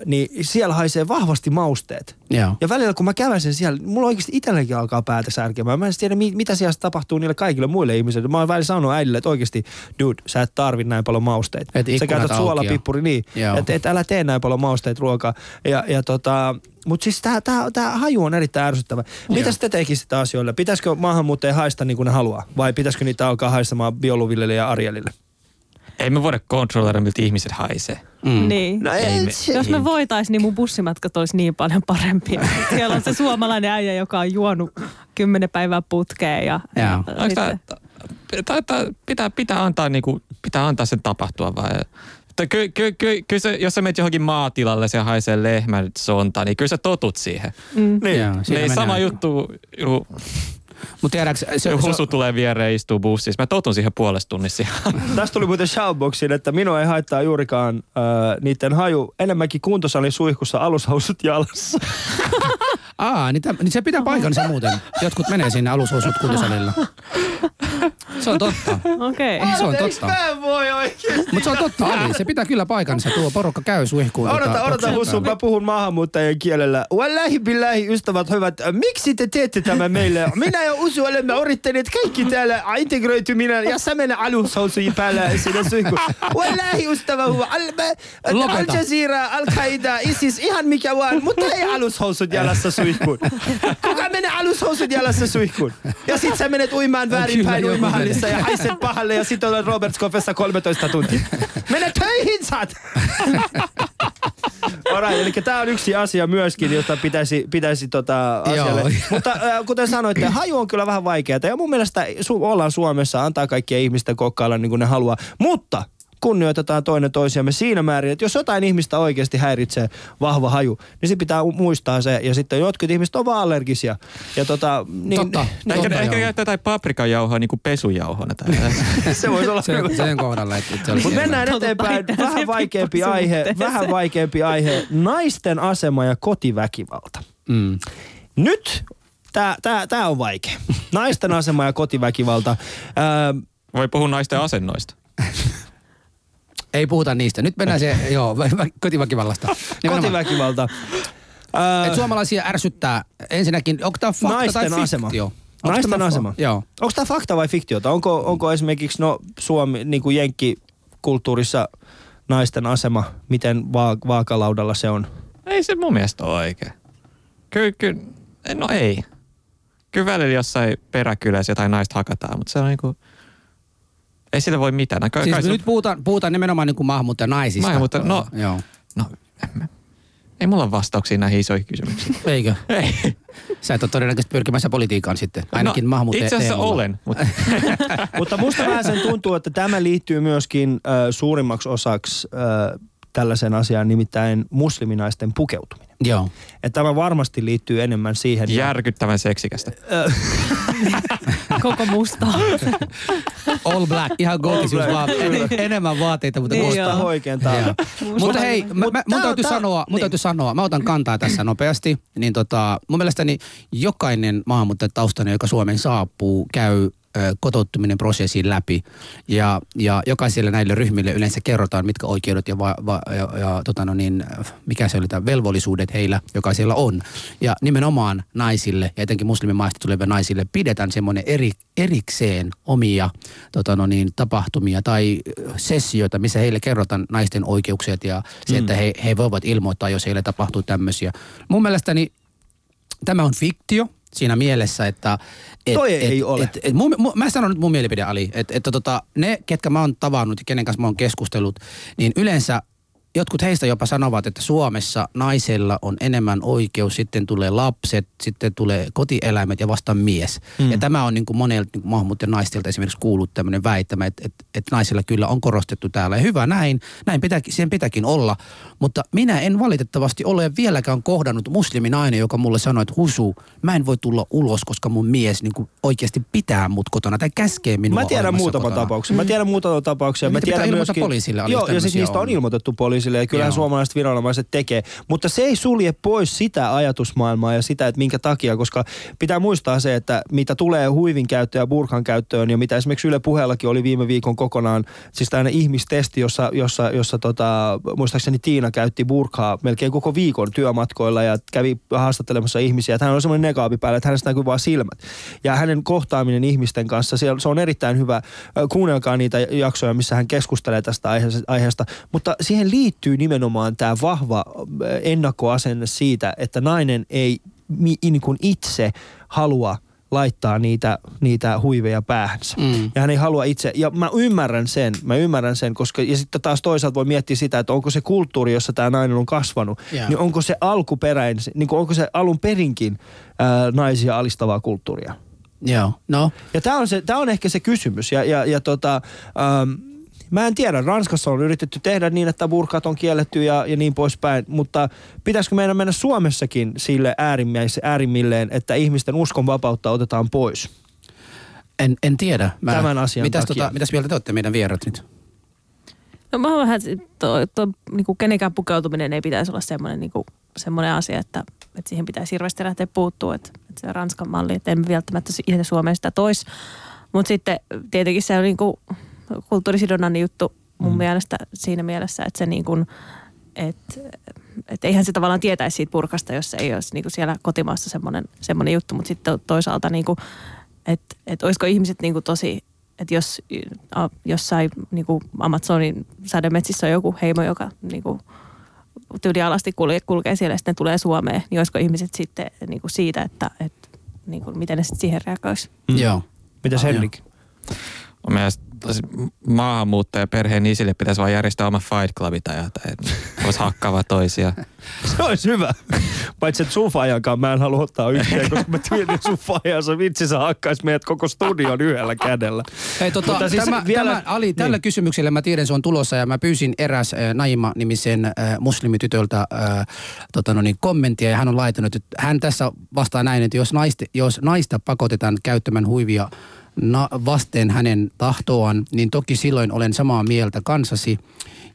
niin siellä haisee vahvasti mausteet. Joo. Ja välillä kun mä käväsen siellä, mulla oikeasti itselläkin alkaa päätä särkemään. Mä en tiedä, mi- mitä siellä tapahtuu niille kaikille muille ihmisille. Mä oon välillä sanonut äidille, että oikeasti, dude, sä et tarvi näin paljon mausteita. Et Sä käytät suolapippuri, niin. Että et älä tee näin paljon mausteita ruokaa. Ja, ja tota, mutta siis tää, tää, tää haju on erittäin ärsyttävä. Mitä te tekisitte asioille? Pitäisikö maahanmuuttajia haista niin kuin ne haluaa? Vai pitäisikö niitä alkaa haistamaan bioluville ja Arielille? Ei me voida kontrolloida, miltä ihmiset haisee. Mm. Niin. No Ei ei, me- Jos me voitais, niin mun bussimatkat olisi niin paljon parempia. Siellä on se suomalainen äijä, joka on juonut kymmenen päivää putkeen. Ja, ja Onko sitten- tää, pitää, pitää, antaa, niinku, pitää antaa sen tapahtua vai? Mutta Ky, ky, ky, kyllä se, jos sä menet johonkin maatilalle, se haisee lehmän sonta, niin kyllä sä totut siihen. Mm. niin. Joo, Niin sama juttu, ju, Mutta tiedätkö, se, se, husu tulee viereen ja istuu bussissa. Mä totun siihen puolesta tunnissa. Tästä tuli muuten shoutboxiin, että minua ei haittaa juurikaan äh, niiden haju. Enemmänkin kuntosalin suihkussa alushousut jalassa. Aa, niin, täm, niin se pitää paikansa muuten. Jotkut menee sinne alushousut kuntosalilla. Se on totta. Okei. Se on totta. Mä en voi oikeesti. Mutta se on totta, Ali. Se pitää kyllä paikansa. Tuo porukka käy suihkuun. Odota, tota, odota Hussu, mä puhun maahanmuuttajien kielellä. Wallahi billahi, ystävät hyvät, miksi te teette tämän meille? Minä ja Usu olemme yrittäneet kaikki täällä integroituminen ja sä mennä alushousujen päällä sinne suihkuun. Wallahi ystävä hyvä, Al, Al. Jazeera, Al-Qaida, ISIS, ihan mikä vaan, mutta ei alushousut jalassa suihkuun. Kuka menee alushousut jalassa suihkuun? Ja sit sä menet uimaan väärinpäin joku uimahallissa ja haiset pahalle ja sit olet Robert Skoffessa 13 tuntia. Mene töihin, saat! Alright, eli tämä on yksi asia myöskin, jota pitäisi, pitäisi tota asialle. Joo. Mutta äh, kuten sanoitte, haju on kyllä vähän vaikeaa. Ja mun mielestä su- ollaan Suomessa, antaa kaikkien ihmisten kokkailla niin kuin ne haluaa. Mutta kunnioitetaan toinen toisiamme siinä määrin, että jos jotain ihmistä oikeasti häiritsee vahva haju, niin se pitää muistaa se. Ja sitten jotkut ihmiset ovat vaan allergisia. Ja tota, niin, Totta. Niin, ehkä Totta, ehkä joo. käyttää jotain paprikajauhoa niin kuin pesujauhona. Tai se voisi olla Se, hyvä. sen kohdalla, Mutta mennään eteenpäin. Vähän vaikeampi aihe, vähän vaikeampi aihe. Naisten asema ja kotiväkivalta. Mm. Nyt Tää, tää, tää on vaikea. Naisten asema ja kotiväkivalta. Ää, Voi puhua naisten asennoista. Ei puhuta niistä. Nyt mennään se, joo, vä- kotiväkivallasta. Nimenomaan. kotiväkivalta. Et suomalaisia ärsyttää ensinnäkin, onko tämä fakta Naisten tai asema. fiktio? Onko Naisten tämä fa- asema. Joo. Onko tämä fakta vai fiktiota? Onko, onko esimerkiksi no, Suomi, niin kuin Jenkki-kulttuurissa naisten asema, miten va- vaakalaudalla se on? Ei se mun mielestä ole oikein. Kyllä, kyllä, no ei. Kyllä välillä jossain peräkylässä jotain naista hakataan, mutta se on niinku, ei sillä voi mitään. No, kai, Siis kai nyt puhutaan, puhutaan nimenomaan niin kuin maahanmuuttajanaisista. Maahanmuuttaja- no- Joo. no, ei mulla ole vastauksia näihin isoihin kysymyksiin. Eikö? Ei. Sä et ole todennäköisesti pyrkimässä politiikkaan sitten. Ainakin no, maahanmuuttaja Itse asiassa teemalla. olen, mutta Mutta musta vähän sen tuntuu, että tämä liittyy myöskin äh, suurimmaksi osaksi äh, tällaisen asiaan, nimittäin musliminaisten pukeutuminen. Joo. Että tämä varmasti liittyy enemmän siihen. järkyttävän seksikästä. Koko musta. All black, ihan gootisuus vaan. En, enemmän vaatteita, mutta Niin musta. täällä. Mutta hei, mä, Mut mä, mun tää- täytyy sanoa, mun niin. täytyy sanoa, mä otan kantaa tässä nopeasti, niin tota, mun mielestäni jokainen maahanmuuttajataustainen, joka Suomeen saapuu, käy kotouttuminen prosessin läpi. Ja, ja jokaiselle näille ryhmille yleensä kerrotaan, mitkä oikeudet ja, va, va, ja, ja tota no niin, mikä se oli, tämä velvollisuudet heillä jokaisella on. Ja nimenomaan naisille, ja etenkin muslimimaista tuleville naisille, pidetään semmoinen eri, erikseen omia tota no niin, tapahtumia tai sessioita, missä heille kerrotaan naisten oikeukset ja se, että he, he voivat ilmoittaa, jos heille tapahtuu tämmöisiä. Mun mielestäni tämä on fiktio siinä mielessä, että... Et, Toi ei et, ole. Et, et, mun, mun, mä sanon nyt mun mielipide, Ali, että et, tota, ne, ketkä mä oon tavannut ja kenen kanssa mä oon keskustellut, niin yleensä jotkut heistä jopa sanovat, että Suomessa naisella on enemmän oikeus, sitten tulee lapset, sitten tulee kotieläimet ja vasta mies. Mm. Ja tämä on niin kuin monelta niin maahanmuuttajan naistilta esimerkiksi kuullut tämmöinen väittämä, että, että, että naisilla kyllä on korostettu täällä. Ja hyvä näin, näin pitääkin, sen pitääkin olla. Mutta minä en valitettavasti ole vieläkään kohdannut musliminainen, joka mulle sanoi, että husu, mä en voi tulla ulos, koska mun mies niin kuin oikeasti pitää mut kotona tai käskee minua Mä tiedän kotona. tapauksen. Mä tiedän muutaman tapauksia. Ja Mä pitää tiedän ilmoittaa poliisille, Joo, ja sitten niistä on on. ilmoitettu poliisille ja kyllähän Joo. suomalaiset viranomaiset tekee. Mutta se ei sulje pois sitä ajatusmaailmaa ja sitä, että minkä takia, koska pitää muistaa se, että mitä tulee huivin käyttöön ja burkan käyttöön ja mitä esimerkiksi Yle puheellakin oli viime viikon kokonaan, siis tämmöinen ihmistesti, jossa, jossa, jossa tota, muistaakseni Tiina käytti burkaa melkein koko viikon työmatkoilla ja kävi haastattelemassa ihmisiä. Että hän on semmoinen negaabi päällä, että hänestä näkyy vain silmät. Ja hänen kohtaaminen ihmisten kanssa, siellä- se on erittäin hyvä. Kuunnelkaa niitä jaksoja, missä hän keskustelee tästä aiheesta- aiheesta. Mutta siihen liittyy nimenomaan tämä vahva ennakkoasenne siitä, että nainen ei niin kuin itse halua laittaa niitä, niitä huiveja päähänsä. Mm. Ja hän ei halua itse, ja mä ymmärrän sen, mä ymmärrän sen, koska, ja sitten taas toisaalta voi miettiä sitä, että onko se kulttuuri, jossa tämä nainen on kasvanut, Joo. niin onko se alkuperäin, niin kuin onko se alun perinkin ää, naisia alistavaa kulttuuria. Joo, no. Ja tämä on, se, tää on ehkä se kysymys. Ja, ja, ja tota, ähm, mä en tiedä, Ranskassa on yritetty tehdä niin, että burkat on kielletty ja, ja niin poispäin, mutta pitäisikö meidän mennä Suomessakin sille äärimmäis, äärimmilleen, että ihmisten uskonvapautta otetaan pois? En, en tiedä. Tämän asian mitäs, takia. tota, mitäs mieltä te olette meidän vierat nyt? No mä oon vähän, to, to, niinku kenenkään pukeutuminen ei pitäisi olla semmoinen, niinku, semmoinen asia, että, että siihen pitäisi hirveästi lähteä puuttua, että, että se Ranskan malli, että emme välttämättä itse Suomeen sitä tois. Mutta sitten tietenkin se on niinku kulttuurisidonnainen juttu mun mm. mielestä siinä mielessä, että se niinku, että et eihän se tavallaan tietäisi siitä purkasta, jos se ei olisi niinku siellä kotimaassa semmoinen, semmoinen juttu, mutta sitten toisaalta niinku, että et olisiko ihmiset niinku tosi, että jos a, jossain niinku Amazonin sademetsissä on joku heimo, joka niinku tyylialasti kulkee, kulkee siellä ja sitten tulee Suomeen, niin olisiko ihmiset sitten niinku siitä, että et, niinku, miten ne sitten siihen reagoisi? Mm. Joo. Mitäs Ah, Henrik? Mun maahanmuuttaja perheen isille pitäisi vaan järjestää oma fight clubi tai jotain. että Voisi hakkaa toisia. Se olisi hyvä. Paitsi että sun fajankaan mä en halua ottaa yhteen, koska mä tiedän sun fajansa vitsi sä hakkaisi meidät koko studion yhdellä kädellä. Hei, tota, Mutta siis tämä, vielä- tämä, Ali, tällä niin. kysymyksellä mä tiedän, se on tulossa ja mä pyysin eräs äh, Naima-nimisen äh, muslimitytöltä äh, tota no niin, kommenttia ja hän on laitanut, että hän tässä vastaa näin, että jos, naiste, jos naista pakotetaan käyttämään huivia na, vasten hänen tahtoaan, niin toki silloin olen samaa mieltä kanssasi,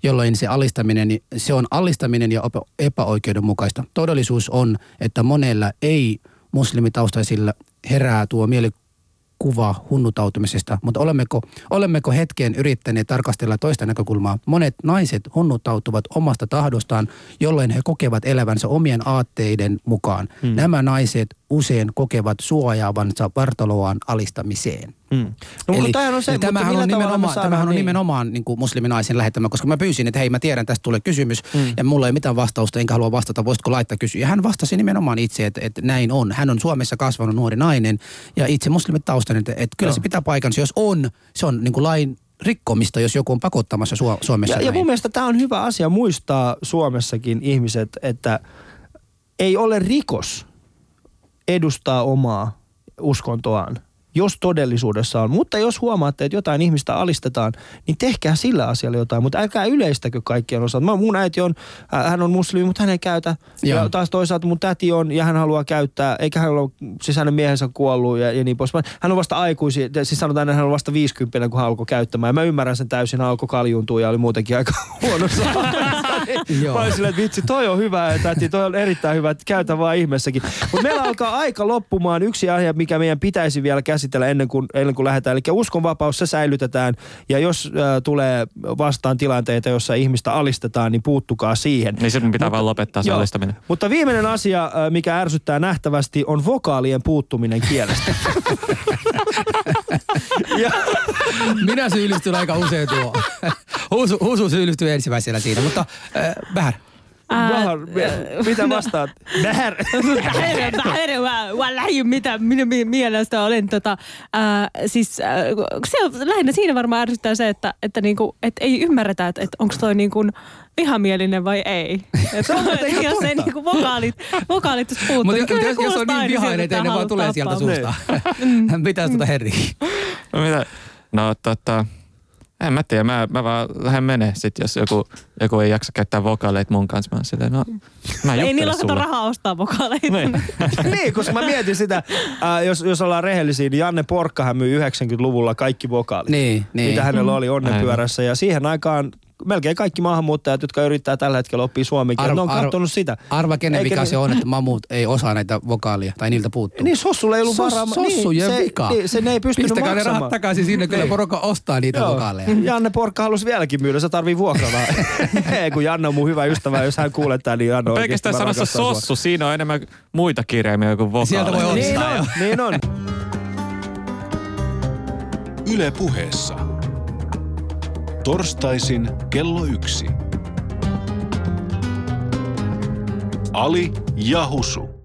jolloin se alistaminen, se on alistaminen ja epä- epäoikeudenmukaista. Todellisuus on, että monella ei muslimitaustaisilla herää tuo mielikuva hunnutautumisesta, mutta olemmeko, olemmeko hetken yrittäneet tarkastella toista näkökulmaa? Monet naiset hunnutautuvat omasta tahdostaan, jolloin he kokevat elävänsä omien aatteiden mukaan. Hmm. Nämä naiset usein kokevat suojaavansa vartaloaan alistamiseen. Mm. No, Eli, mutta on se, tämähän on nimenomaan, tämähän on niin? nimenomaan niin kuin musliminaisen lähettämä, koska mä pyysin, että hei mä tiedän, tästä tulee kysymys mm. ja mulla ei mitään vastausta, enkä halua vastata, voisitko laittaa kysyä. Ja hän vastasi nimenomaan itse, että, että näin on. Hän on Suomessa kasvanut nuori nainen ja itse muslimit taustainen, että, että kyllä Joo. se pitää paikansa, jos on, se on niin kuin lain rikkomista, jos joku on pakottamassa Su- Suomessa Ja, ja mun mielestä tämä on hyvä asia muistaa Suomessakin ihmiset, että ei ole rikos edustaa omaa uskontoaan, jos todellisuudessa on. Mutta jos huomaatte, että jotain ihmistä alistetaan, niin tehkää sillä asialla jotain, mutta älkää yleistäkö kaikkien osalta. Mä, mun äiti on, hän on muslimi, mutta hän ei käytä. Joo. Ja taas toisaalta mun täti on ja hän haluaa käyttää, eikä hän ole, siis hänen miehensä kuollut ja, ja niin poispäin. Hän on vasta aikuisi, siis sanotaan, että hän on vasta 50, kun hän alkoi käyttämään. Ja mä ymmärrän sen täysin, hän alkoi kaljuuntua ja oli muutenkin aika huonossa. Joo. Mä olin silleen, että vitsi, toi on hyvä, että täti, toi on erittäin hyvä, että käytä vaan ihmeessäkin. Mutta meillä alkaa aika loppumaan yksi aihe, mikä meidän pitäisi vielä käsitellä ennen kuin, ennen kuin lähdetään. Eli uskonvapaus, se säilytetään. Ja jos äh, tulee vastaan tilanteita, jossa ihmistä alistetaan, niin puuttukaa siihen. Niin sitten pitää vaan lopettaa se Joo. alistaminen. Mutta viimeinen asia, äh, mikä ärsyttää nähtävästi, on vokaalien puuttuminen kielestä. ja, Minä syyllistyn aika usein tuo. Husu, husu syyllistyy ensimmäisenä siinä, mutta äh, vähän. Vähän, mitä vastaat? Näher. Vähäinen, mä, mä lähdin mitä minun mi- mielestä olen tota, ää, siis ää, se on lähinnä siinä varmaan ärsyttää se, että, että niinku, et ei ymmärretä, että, että onko toi niinku vihamielinen vai ei. Että on muuten ihan jos ei niinku vokaalit, vokaalit puuttuu. Mutta niin jos, se jos, on niin vihainen, että ne vaan tulee sieltä suusta. Hän pitäisi tuota herriä. No mitä? No tota, en mä tiedä, mä, mä vaan lähden menee sit, jos joku, joku ei jaksa käyttää vokaaleita mun kanssa. Mä oon silleen, no mä Ei niillä ole sulle. rahaa ostaa vokaaleita. Niin. niin, koska mä mietin sitä, äh, jos, jos ollaan rehellisiä, niin Janne Porkkahan myi 90-luvulla kaikki vokaalit. Niin, niin. Mitä hänellä oli onnenpyörässä. Ja siihen aikaan melkein kaikki maahanmuuttajat, jotka yrittää tällä hetkellä oppia suomen kieltä, ne on katsonut sitä. Arva kenen Eikä vika ne- se on, että mamut ei osaa näitä vokaalia tai niiltä puuttuu. Niin Sossulla ei ollut Sos- varaa. Sossujen niin, vika. Se, niin, se ne ei pystynyt Pistäkää ne maksamaan. rahat takaisin sinne, kyllä Niin. porukka ostaa niitä Joo. vokaaleja. Janne Porkka halusi vieläkin myydä, se tarvii vuokrata. ei, kun Janne on mun hyvä ystävä, jos hän kuulee tämän, niin Janne oikeasti Pelkästään sanassa rakastan sua. sossu, siinä on enemmän muita kirjaimia kuin vokaaleja. Sieltä voi Niin ostaa jo. on, niin on. Yle puheessa. Torstaisin kello yksi. Ali ja Husu.